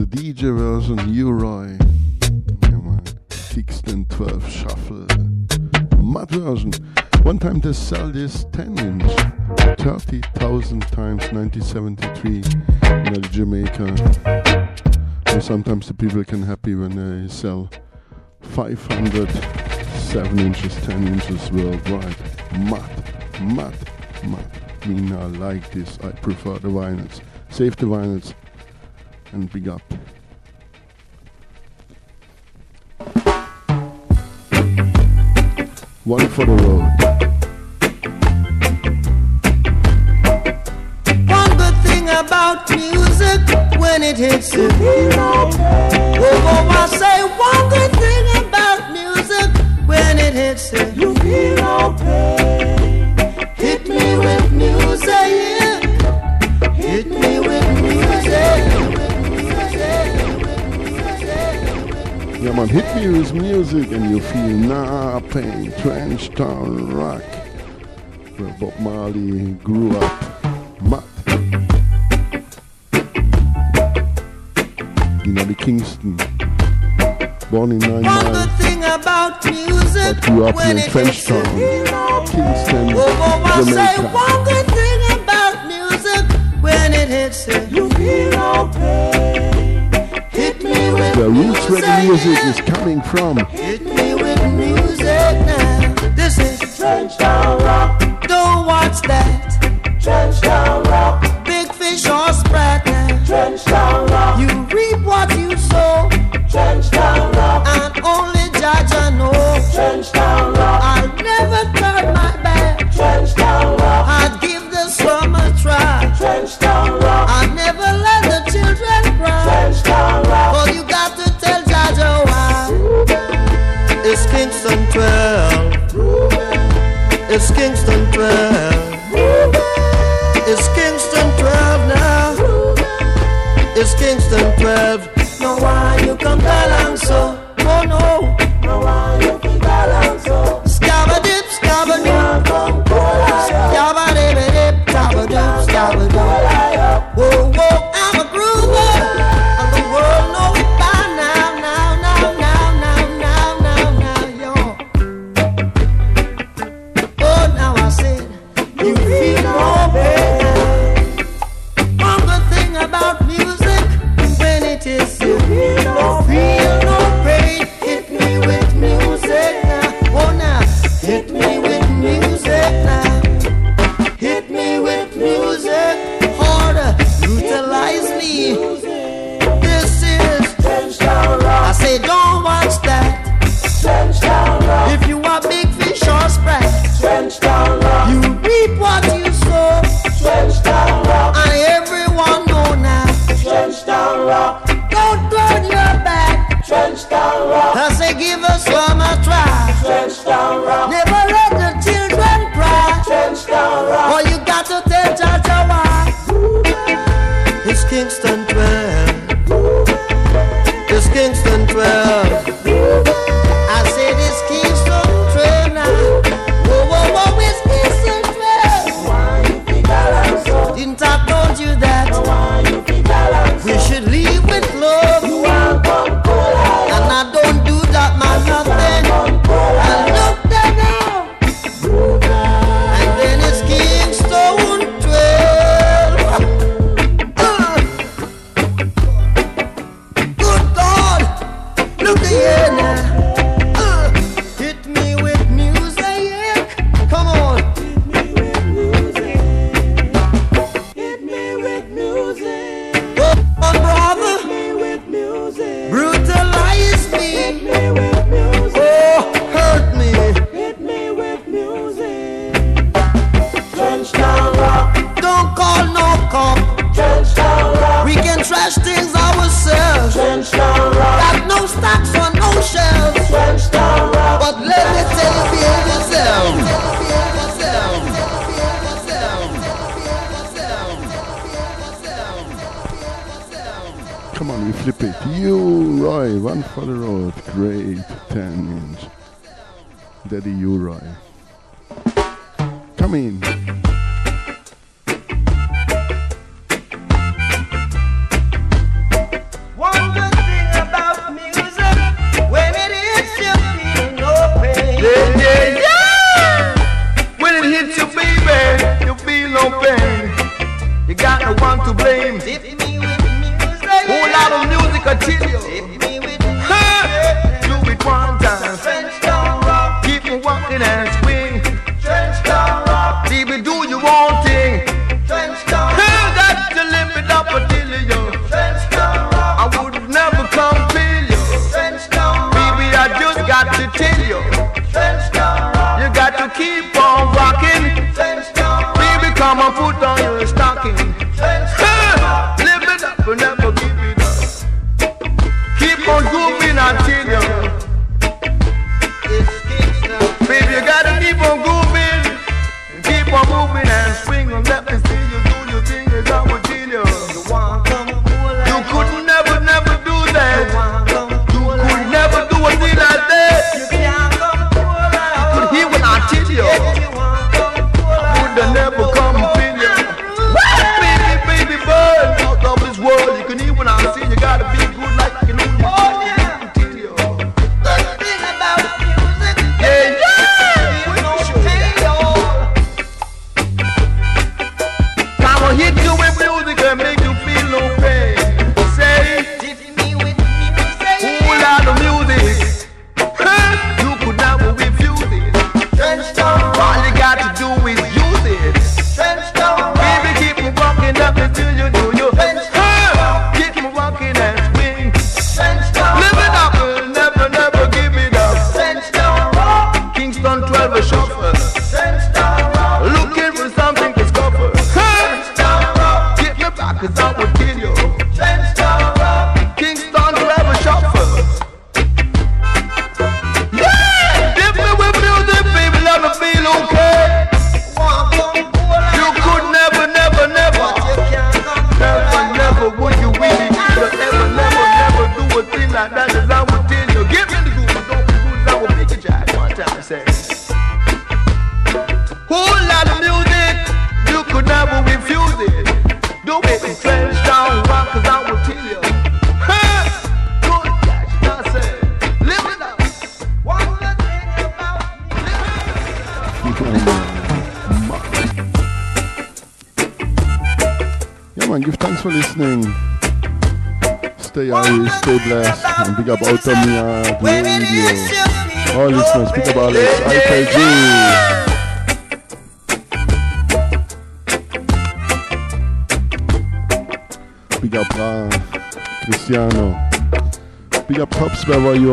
The DJ Version U-Roy. Ja, 12 Shuffle. Mud Version. One time they sell this 10 inch. 30,000 times 1973 in Jamaica. And sometimes the people can happy when they sell 500 7 inches, 10 inches worldwide. Mud, mud, mud. I mean, I like this. I prefer the vinyls. Save the vinyls and big up. One for the road. One good thing about music when it hits the beat. Town Rock, where Bob Marley grew up. Ma- you know, the Kingston, born in '99, but grew up in Trenchtown, Kingston, oh, oh, Jamaica. One good thing about music when it hits it, you feel okay. Hit me with Where roots reggae music is coming from.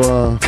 uh,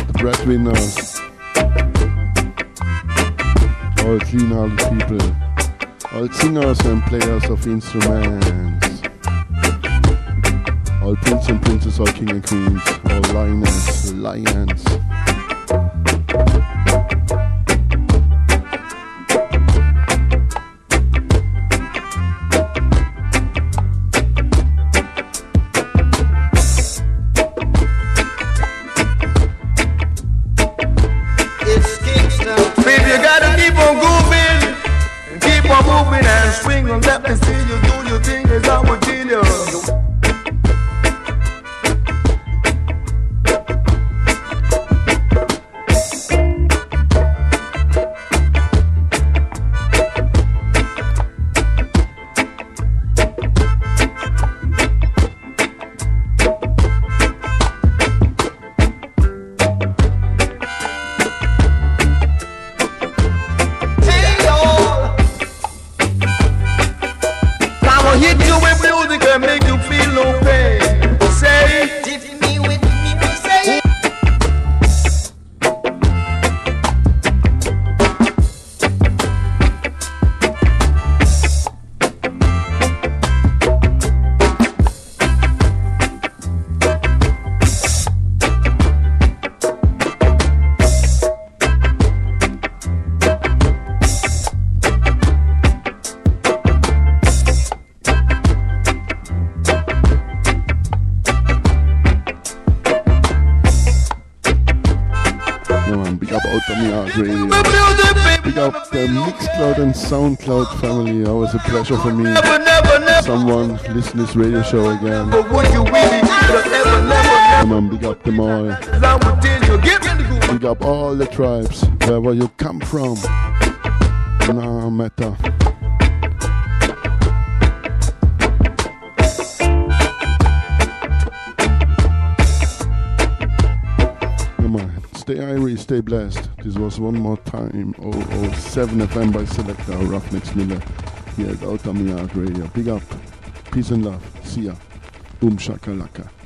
pleasure for me. Never, never, never. Someone listen this radio show again. Come on, big up them all. Big up all the tribes, wherever you come from. No matter. Come on, stay Irish, stay blessed. This was one more time 007 FM by Selector Ruffneck Smille. hier ist Ultra Radio. Big up. Peace and love. See ya. Boom Shakalaka.